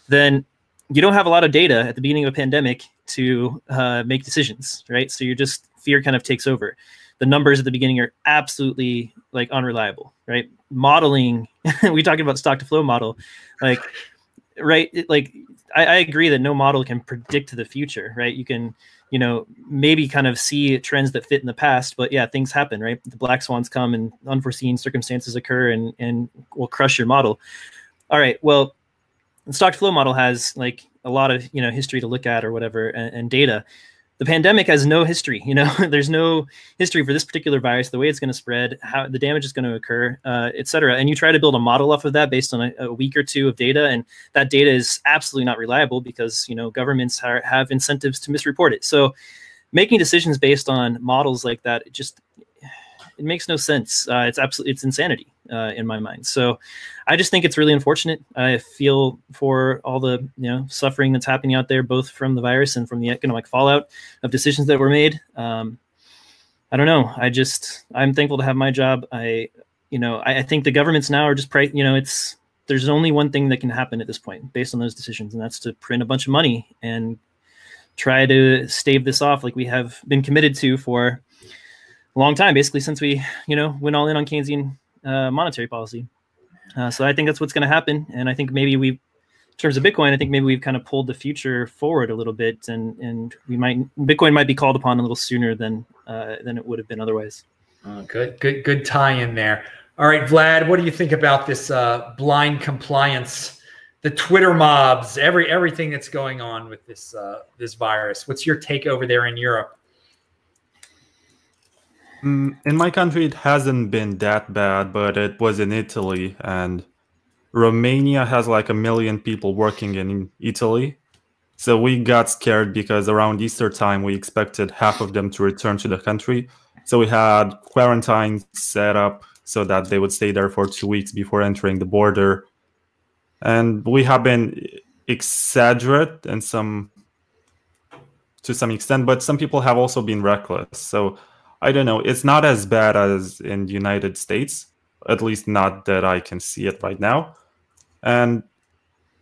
then you don't have a lot of data at the beginning of a pandemic to uh, make decisions, right? So you're just fear kind of takes over. The numbers at the beginning are absolutely like unreliable, right? Modeling, we talking about stock to flow model, like right, it, like I, I agree that no model can predict the future, right? You can you know, maybe kind of see trends that fit in the past. But yeah, things happen, right? The black swans come and unforeseen circumstances occur and and will crush your model. All right, well, the stock flow model has like a lot of you know history to look at or whatever and, and data. The pandemic has no history you know? There's no history for this particular virus the way it's going to spread how the damage is going to occur uh, and you try to build a model off of that based on a, a, week or two of data and that data is absolutely not reliable because you know governments have incentives to misreport it. So making decisions based on models like that just it makes no sense uh, it's absolutely it's insanity uh, in my mind so I just think it's really unfortunate. I feel for all the you know suffering that's happening out there, both from the virus and from the economic fallout of decisions that were made. Um, I don't know. I just I'm thankful to have my job. I you know I, I think the governments now are just pray. You know, it's there's only one thing that can happen at this point based on those decisions, and that's to print a bunch of money and try to stave this off, like we have been committed to for long time, basically since we you know went all in on Keynesian uh, monetary policy. Uh, so I think that's what's going to happen, and I think maybe we, in terms of Bitcoin, I think maybe we've kind of pulled the future forward a little bit, and and we might Bitcoin might be called upon a little sooner than uh, than it would have been otherwise. Oh, good, good, good tie in there. All right, Vlad, what do you think about this uh, blind compliance, the Twitter mobs, every everything that's going on with this uh, this virus? What's your take over there in Europe? Mm, in my country, it hasn't been that bad, but it was in Italy, and Romania has like a million people working in Italy. So we got scared because around Easter time, we expected half of them to return to the country. So we had quarantine set up so that they would stay there for two weeks before entering the border. And we have been exaggerate and some to some extent, but some people have also been reckless. So I don't know. It's not as bad as in the United States, at least not that I can see it right now. And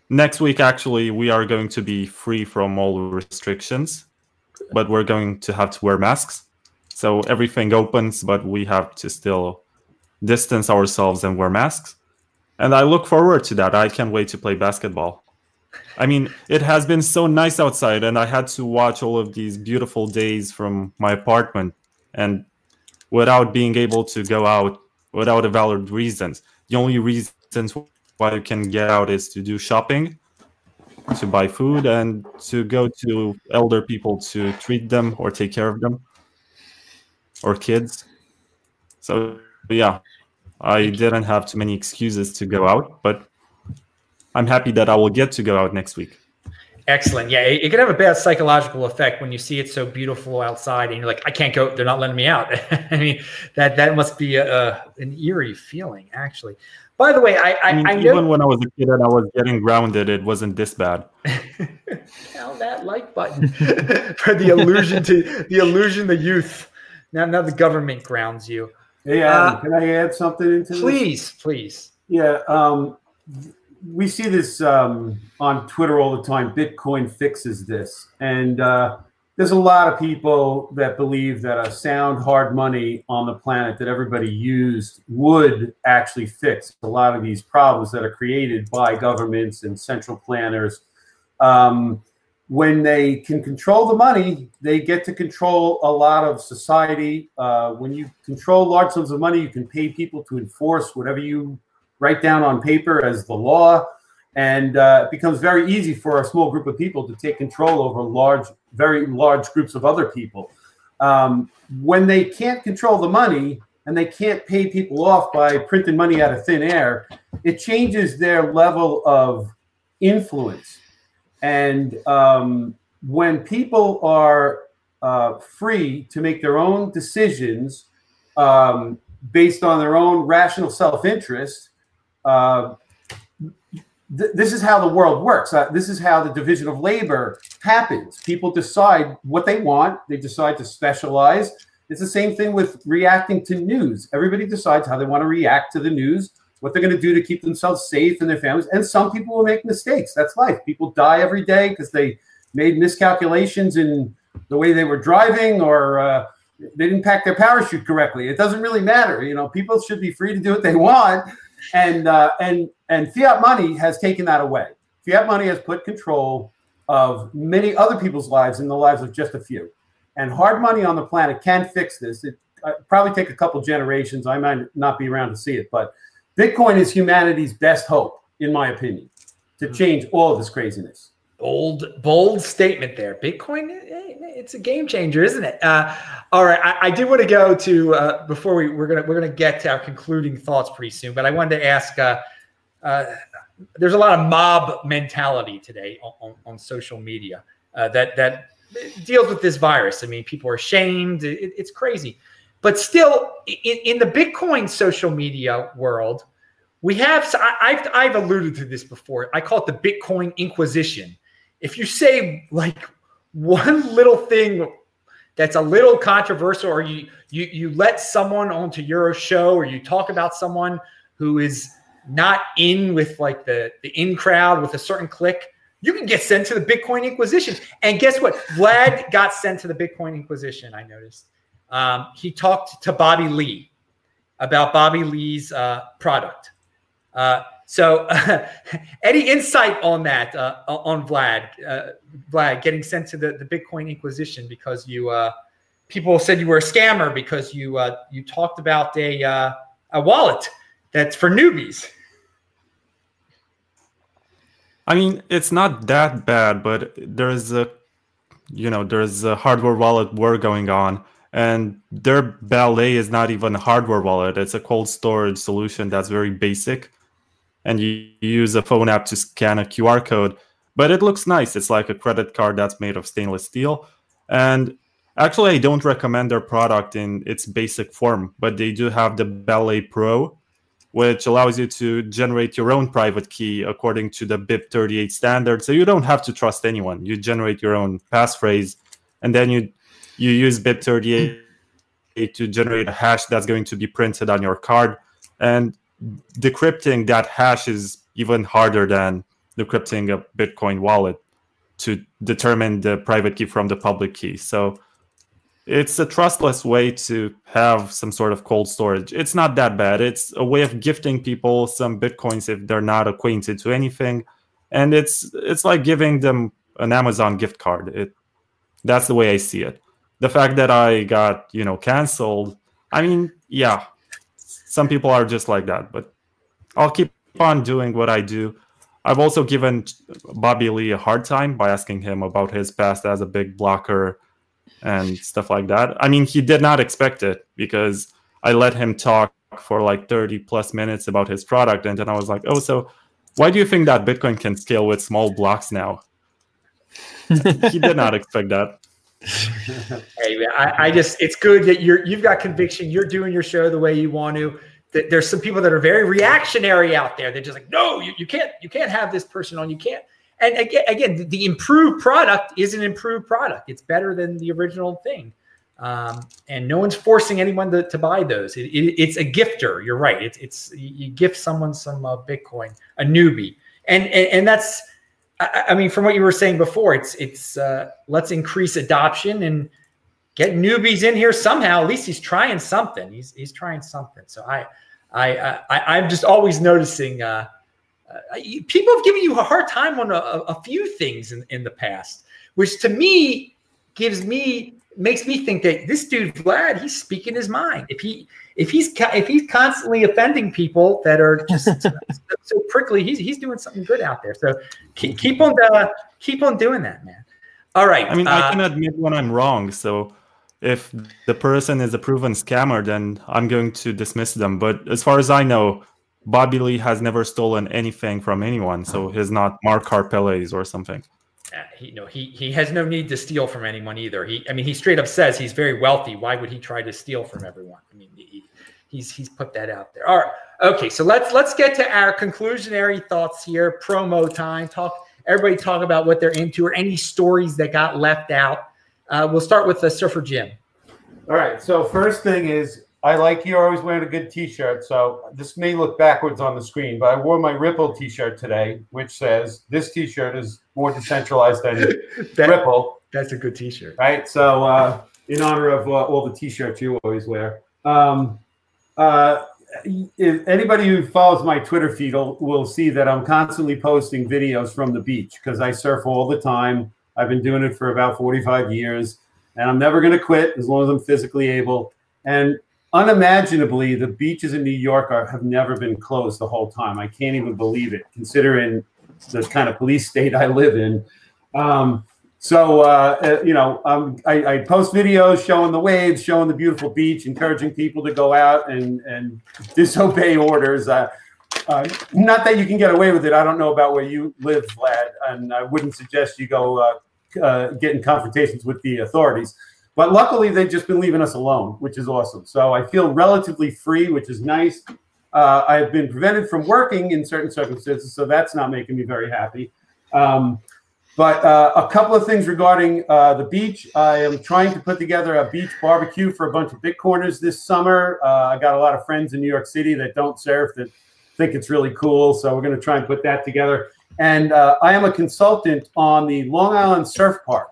next week, actually, we are going to be free from all restrictions, but we're going to have to wear masks. So everything opens, but we have to still distance ourselves and wear masks. And I look forward to that. I can't wait to play basketball. I mean, it has been so nice outside, and I had to watch all of these beautiful days from my apartment and without being able to go out without a valid reasons. The only reasons why you can get out is to do shopping, to buy food, and to go to elder people to treat them or take care of them, or kids. So yeah, I didn't have too many excuses to go out, but I'm happy that I will get to go out next week. Excellent. Yeah, it, it can have a bad psychological effect when you see it so beautiful outside, and you're like, I can't go. They're not letting me out. I mean, that that must be a, a, an eerie feeling, actually. By the way, I, I, I, mean, I even know- when I was a kid and I was getting grounded, it wasn't this bad. Tell that like button for the illusion to the illusion, the youth. Now, now the government grounds you. Hey, Adam, uh, can I add something into please, this? Please, please. Yeah. Um, we see this um, on Twitter all the time. Bitcoin fixes this, and uh, there's a lot of people that believe that a sound hard money on the planet that everybody used would actually fix a lot of these problems that are created by governments and central planners. Um, when they can control the money, they get to control a lot of society. Uh, when you control large sums of money, you can pay people to enforce whatever you write down on paper as the law. And uh, it becomes very easy for a small group of people to take control over large, very large groups of other people. Um, when they can't control the money and they can't pay people off by printing money out of thin air, it changes their level of influence. And um, when people are uh, free to make their own decisions um, based on their own rational self interest, uh, th- this is how the world works. Uh, this is how the division of labor happens. People decide what they want. They decide to specialize. It's the same thing with reacting to news. Everybody decides how they want to react to the news, what they're going to do to keep themselves safe and their families. And some people will make mistakes. That's life. People die every day because they made miscalculations in the way they were driving or uh, they didn't pack their parachute correctly. It doesn't really matter. You know, people should be free to do what they want. And uh, and and fiat money has taken that away. Fiat money has put control of many other people's lives in the lives of just a few. And hard money on the planet can fix this. It uh, probably take a couple generations. I might not be around to see it, but Bitcoin is humanity's best hope, in my opinion, to change all this craziness. Bold, bold statement there. Bitcoin, eh, it's a game changer, isn't it? Uh, all right, I, I did want to go to uh, before we we're gonna we're gonna get to our concluding thoughts pretty soon, but I wanted to ask. Uh, uh there's a lot of mob mentality today on, on, on social media uh, that that deals with this virus. I mean, people are shamed. It, it's crazy, but still, in, in, the Bitcoin social media world, we have. I've I've alluded to this before. I call it the Bitcoin Inquisition. If you say like one little thing that's a little controversial, or you you you let someone onto your show, or you talk about someone who is not in with like the the in crowd with a certain clique, you can get sent to the Bitcoin Inquisition. And guess what? Vlad got sent to the Bitcoin Inquisition. I noticed. Um, he talked to Bobby Lee about Bobby Lee's uh, product. Uh, so, uh, any insight on that uh, on Vlad? Uh, Vlad getting sent to the, the Bitcoin Inquisition because you uh, people said you were a scammer because you you talked about a a wallet that's for newbies. I mean, it's not that bad, but there's a, you know, there's a hardware wallet war going on, and their Ballet is not even a hardware wallet. It's a cold storage solution that's very basic, and you use a phone app to scan a QR code. But it looks nice. It's like a credit card that's made of stainless steel, and actually, I don't recommend their product in its basic form. But they do have the Ballet Pro, which allows you to generate your own private key according to the BIP38 standard. So you don't have to trust anyone. You generate your own passphrase, and then you you use BIP38 to generate a hash that's going to be printed on your card. And decrypting that hash is even harder than decrypting a Bitcoin wallet to determine the private key from the public key. So it's a trustless way to have some sort of cold storage. It's not that bad. It's a way of gifting people some bitcoins if they're not acquainted to anything, and it's it's like giving them an Amazon gift card. It that's the way I see it. The fact that I got you know canceled. I mean, yeah, some people are just like that, but I'll keep on doing what I do. I've also given Bobby Lee a hard time by asking him about his past as a big blocker and stuff like that. I mean, he did not expect it because I let him talk for like 30 plus minutes about his product. And then I was like, oh, so why do you think that Bitcoin can scale with small blocks now? he did not expect that. Hey, I, I, just, it's good that you're, you've got conviction. You're doing your show the way you want to. There's some people that are very reactionary out there. They're just like, no, you, you can't, you can't have this person on. You can't and again, again, the improved product is an improved product. It's better than the original thing. Um, and no one's forcing anyone to, to buy those. It, it, it's a gifter. You're right. It's it's you gift someone some uh, Bitcoin, a newbie, and and, and that's. I, I, mean, from what you were saying before, it's it's uh, let's increase adoption and get newbies in here somehow. At least he's trying something. He's he's trying something. So I I, I I'm just always noticing. Uh, uh, people have given you a hard time on a, a few things in, in the past, which to me gives me makes me think that this dude Vlad, he's speaking his mind. If he if he's if he's constantly offending people that are just so, so, prickly, he's he's doing something good out there. So keep, keep on uh, keep on doing that, man. All right. I mean, uh, I can admit when I'm wrong. So if the person is a proven scammer, then I'm going to dismiss them. But as far as I know, Bobby Lee has never stolen anything from anyone, so he's not Mark Karpelès or something. Uh, he, you know, he he has no need to steal from anyone either. He, I mean, he straight up says he's very wealthy. Why would he try to steal from everyone? I mean, he, he's he's put that out there. All right, okay. So let's let's get to our conclusionary thoughts here. Promo time. Talk Everybody talk about what they're into or any stories that got left out. Uh, we'll start with the Surfer Jim. All right. So first thing is, I like you're always wearing a good T-shirt. So this may look backwards on the screen, but I wore my Ripple T-shirt today, which says this T-shirt is more decentralized than That- Ripple. That's a good T-shirt. right? So, uh, in honor of uh, all the T-shirts you always wear, um, uh, if anybody who follows my Twitter feed will, will see that I'm constantly posting videos from the beach because I surf all the time. I've been doing it for about 45 years, and I'm never going to quit as long as I'm physically able. And unimaginably, the beaches in New York are, have never been closed the whole time. I can't even believe it, considering the kind of police state I live in. Um, so uh, uh, you know, um, I, I post videos showing the waves, showing the beautiful beach, encouraging people to go out and and disobey orders. Uh, uh, not that you can get away with it. I don't know about where you live, Vlad, and I wouldn't suggest you go uh, uh, get in confrontations with the authorities. But luckily, they've just been leaving us alone, which is awesome. So I feel relatively free, which is nice. Uh, I've been prevented from working in certain circumstances, so that's not making me very happy. Um, but uh, a couple of things regarding uh, the beach. I am trying to put together a beach barbecue for a bunch of Bitcoiners this summer. Uh, I got a lot of friends in New York City that don't surf that think it's really cool. So we're going to try and put that together. And uh, I am a consultant on the Long Island Surf Park.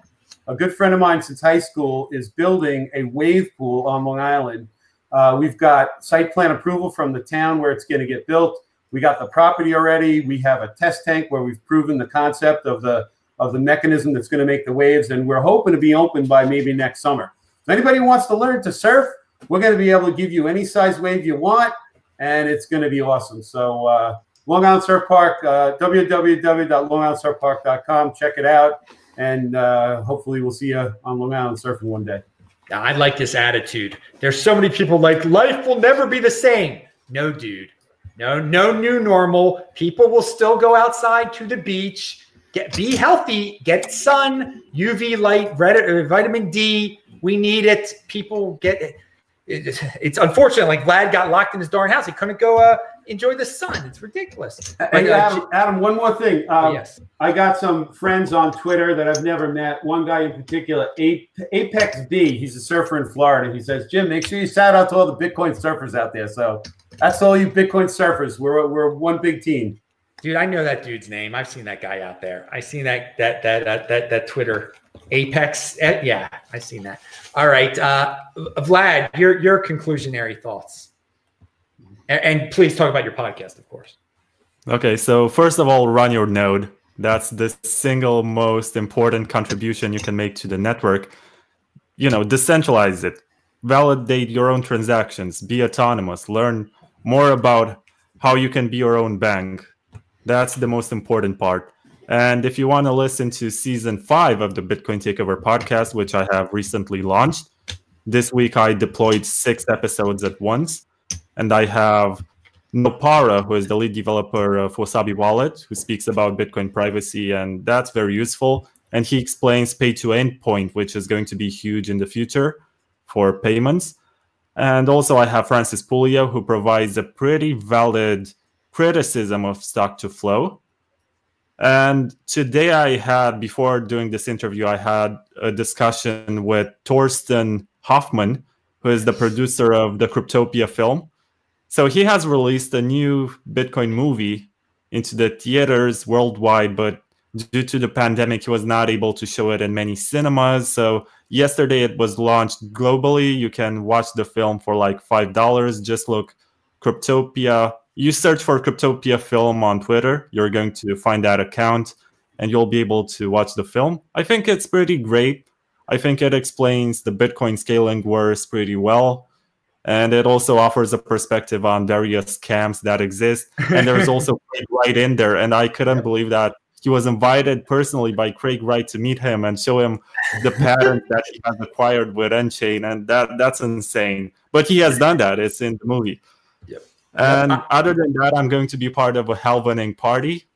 A good friend of mine since high school is building a wave pool on Long Island. Uh, we've got site plan approval from the town where it's going to get built. We got the property already. We have a test tank where we've proven the concept of the of the mechanism that's going to make the waves, and we're hoping to be open by maybe next summer. If anybody wants to learn to surf, we're going to be able to give you any size wave you want, and it's going to be awesome. So, uh, Long Island Surf Park, uh, www.longislandsurfpark.com. Check it out, and uh, hopefully, we'll see you on Long Island surfing one day. I like this attitude. There's so many people like life will never be the same. No, dude. No, no new normal. People will still go outside to the beach. Get be healthy. Get sun, UV light, red, uh, vitamin D. We need it. People get it. It's, it's unfortunate. Like Vlad got locked in his darn house. He couldn't go uh, enjoy the sun. It's ridiculous. But, Hey, uh, Adam, Adam, one more thing. Um, yes. I got some friends on Twitter that I've never met. One guy in particular, Apex B. He's a surfer in Florida. He says, "Jim, make sure you shout out to all the Bitcoin surfers out there." So that's all you Bitcoin surfers. We're we're one big team. Dude, I know that dude's name. I've seen that guy out there. I seen that that that that that, that Twitter Apex. eh, yeah, I seen that. All right, uh, Vlad, your your conclusionary thoughts, and, please talk about your podcast, of course. Okay, so first of all, run your node. That's the single most important contribution you can make to the network. You know, decentralize it, validate your own transactions, be autonomous, learn more about how you can be your own bank. That's the most important part. And if you want to listen to season five of the Bitcoin Takeover podcast, which I have recently launched, this week I deployed six episodes at once. And I have Nopara, who is the lead developer uh, of Wasabi Wallet, who speaks about Bitcoin privacy, and that's very useful. And he explains pay to endpoint, which is going to be huge in the future for payments. And also, I have Francis Pouliot, who provides a pretty valid criticism of stock to flow. And today, I had, before doing this interview, I had a discussion with Torsten Hoffmann, who is the producer of the Cryptopia film. So he has released a new Bitcoin movie into the theaters worldwide, but due to the pandemic, he was not able to show it in many cinemas. So yesterday it was launched globally. You can watch the film for like five dollars. Just look Cryptopia. You search for Cryptopia film on Twitter. You're going to find that account, and you'll be able to watch the film. I think it's pretty great. I think it explains the Bitcoin scaling wars pretty well and it also offers a perspective on various scams that exist. And there's also Craig Wright in there, and I couldn't believe that he was invited personally by Craig Wright to meet him and show him the patterns that he has acquired with nChain, and that that's insane. But he has done that; it's in the movie. Yep. And other than that, I'm going to be part of a Halvening party,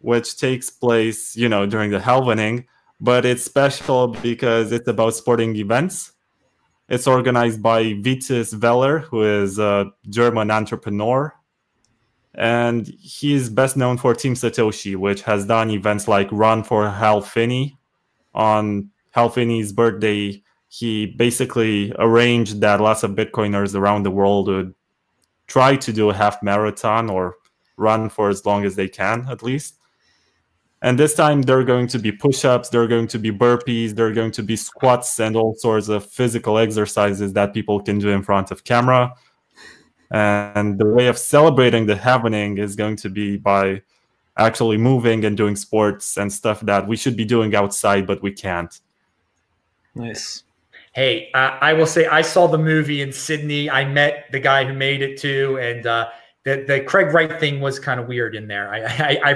which takes place, you know, during the Halvening. But it's special because it's about sporting events. It's organized by Vitus Veller, who is a German entrepreneur. and he's best known for Team Satoshi, which has done events like Run for Hal Finney. On Hal Finney's birthday, he basically arranged that lots of Bitcoiners around the world would try to do a half marathon or run for as long as they can, at least. And this time, there are going to be push ups, there are going to be burpees, there are going to be squats, and all sorts of physical exercises that people can do in front of camera and the way of celebrating the happening is going to be by actually moving and doing sports and stuff that we should be doing outside, but we can't. Nice. Hey, uh, I will say I saw the movie in Sydney. I met the guy who made it too, and uh, the the Craig Wright thing was kind of weird in there. I, I, I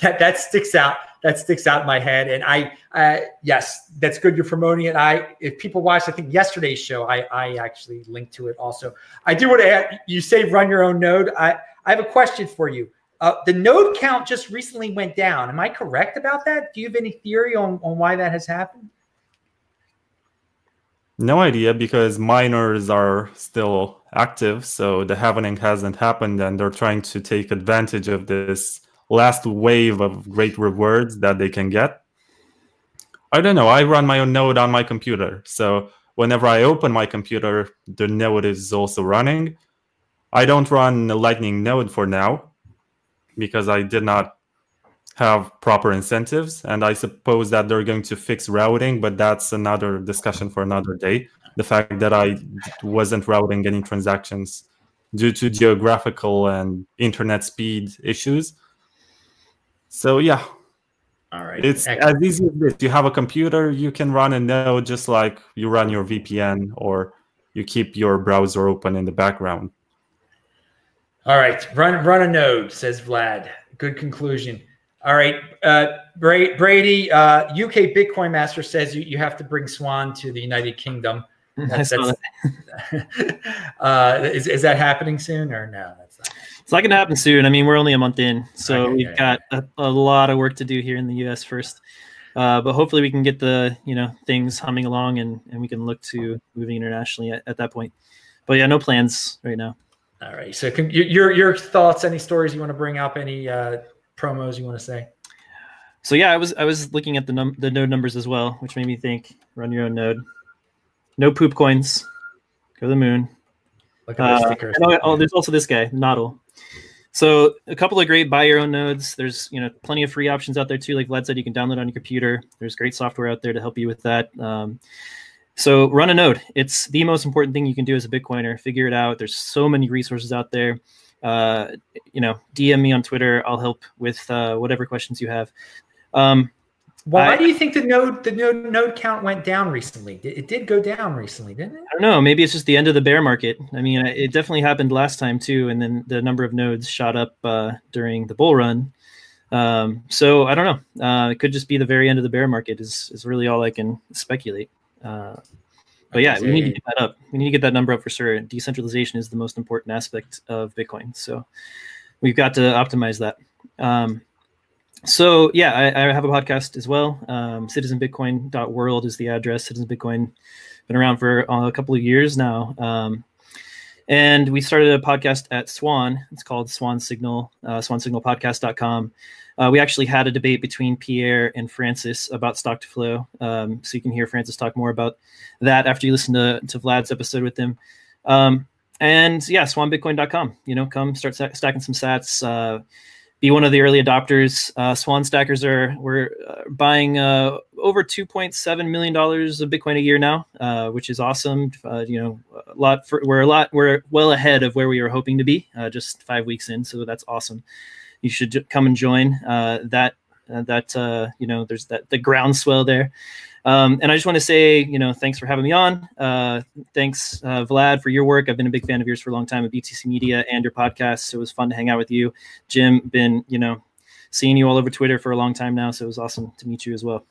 that that sticks out. That sticks out in my head. And I, uh, yes, that's good. You're promoting it. I, if people watched, I think yesterday's show, I, I actually linked to it also. I do want to add. You say run your own node. I, I have a question for you. Uh, the node count just recently went down. Am I correct about that? Do you have any theory on, on why that has happened? No idea because miners are still active, so the halvening hasn't happened, and they're trying to take advantage of this last wave of great rewards that they can get. I don't know. I run my own node on my computer, so whenever I open my computer, the node is also running. I don't run a Lightning node for now because I did not have proper incentives. And I suppose that they're going to fix routing, but that's another discussion for another day. The fact that I wasn't routing any transactions due to geographical and internet speed issues. So yeah. All right. It's Excellent. as easy as this. You have a computer, you can run a node just like you run your VPN or you keep your browser open in the background. All right. Run run a node, says Vlad. Good conclusion. All right, uh, Brady, uh, UK Bitcoin Master says you, you have to bring Swan to the United Kingdom. That's, that's, uh, is, is that happening soon or no? That's not. It's not going to happen soon. I mean, we're only a month in, so okay, we've yeah, got yeah. A, a, lot of work to do here in the US first. Uh, but hopefully, we can get the you know things humming along, and and we can look to moving internationally at, at that point. But yeah, no plans right now. All right. So, can, your your thoughts? Any stories you want to bring up? Any uh, promos you want to say? So yeah, I was I was looking at the num- the node numbers as well, which made me think run your own node. No poop coins. Go to the moon. Look at uh, stickers. Oh, oh, there's also this guy, Nodl. So a couple of great buy your own nodes. There's you know plenty of free options out there too. Like Vlad said, you can download on your computer. There's great software out there to help you with that. Um, so run a node. It's the most important thing you can do as a Bitcoiner. Figure it out. There's so many resources out there uh, you know, DM me on Twitter. I'll help with uh, whatever questions you have. Um, why I, do you think the node the node node count went down recently? It did go down recently, didn't it? I don't know. Maybe it's just the end of the bear market. I mean, it definitely happened last time too, and then the number of nodes shot up uh, during the bull run. Um, so I don't know. Uh, it could just be the very end of the bear market. Is is really all I can speculate. Uh, but yeah, we need to get that up. We need to get that number up for sure. Decentralization is the most important aspect of Bitcoin. So we've got to optimize that. Um, so yeah, I, I, have a podcast as well. Um, citizenbitcoin.world is the address. Citizen Bitcoin been around for a couple of years now. Um, and we started a podcast at Swan. It's called Swan Signal, uh, swansignalpodcast.com. Uh, we actually had a debate between Pierre and Francis about stock to flow. Um, so you can hear Francis talk more about that after you listen to, to Vlad's episode with him. Um, and yeah, swanbitcoin.com. You know, come start stacking some sats. Uh, be one of the early adopters. Uh, Swan stackers are we're uh, buying uh, over two point seven million dollars of Bitcoin a year now, uh, which is awesome. You know, a lot for, we're a lot we're well ahead of where we were hoping to be just five weeks in, so that's awesome. You should come and join that. that you know, there's that the groundswell there. Um, and I just want to say, you know, thanks for having me on. Uh, thanks, uh, Vlad, for your work. I've been a big fan of yours for a long time at BTC Media and your podcast. So it was fun to hang out with you. Jim, been, you know, seeing you all over Twitter for a long time now. So it was awesome to meet you as well.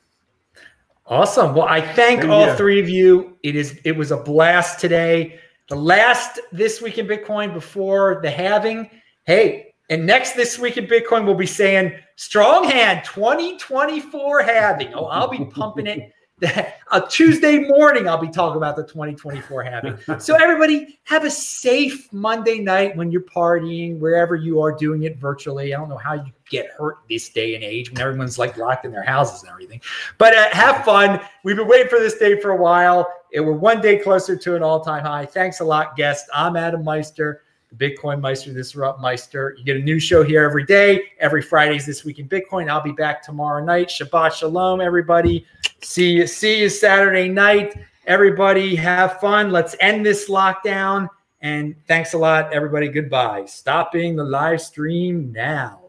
Awesome. Well, I thank all three of you. It is it was a blast today. The last this week in Bitcoin before the halving. Hey, and next this week in Bitcoin, we'll be saying strong hand 2024 halving. Oh, I'll be pumping it that a Tuesday morning, I'll be talking about the 2024 halving. so, everybody, have a safe Monday night when you're partying, wherever you are doing it virtually. I don't know how you get hurt this day and age when everyone's like locked in their houses and everything. But uh, have fun. We've been waiting for this day for a while. It, we're one day closer to an all time high. Thanks a lot, guest. I'm Adam Meister Bitcoin Meister, Disrupt Meister. You get a new show here every day. Every Fridays this week in Bitcoin. I'll be back tomorrow night. Shabbat shalom, everybody. See you. See you Saturday night. Everybody, have fun. Let's end this lockdown. And thanks a lot, everybody. Goodbye. Stopping the live stream now.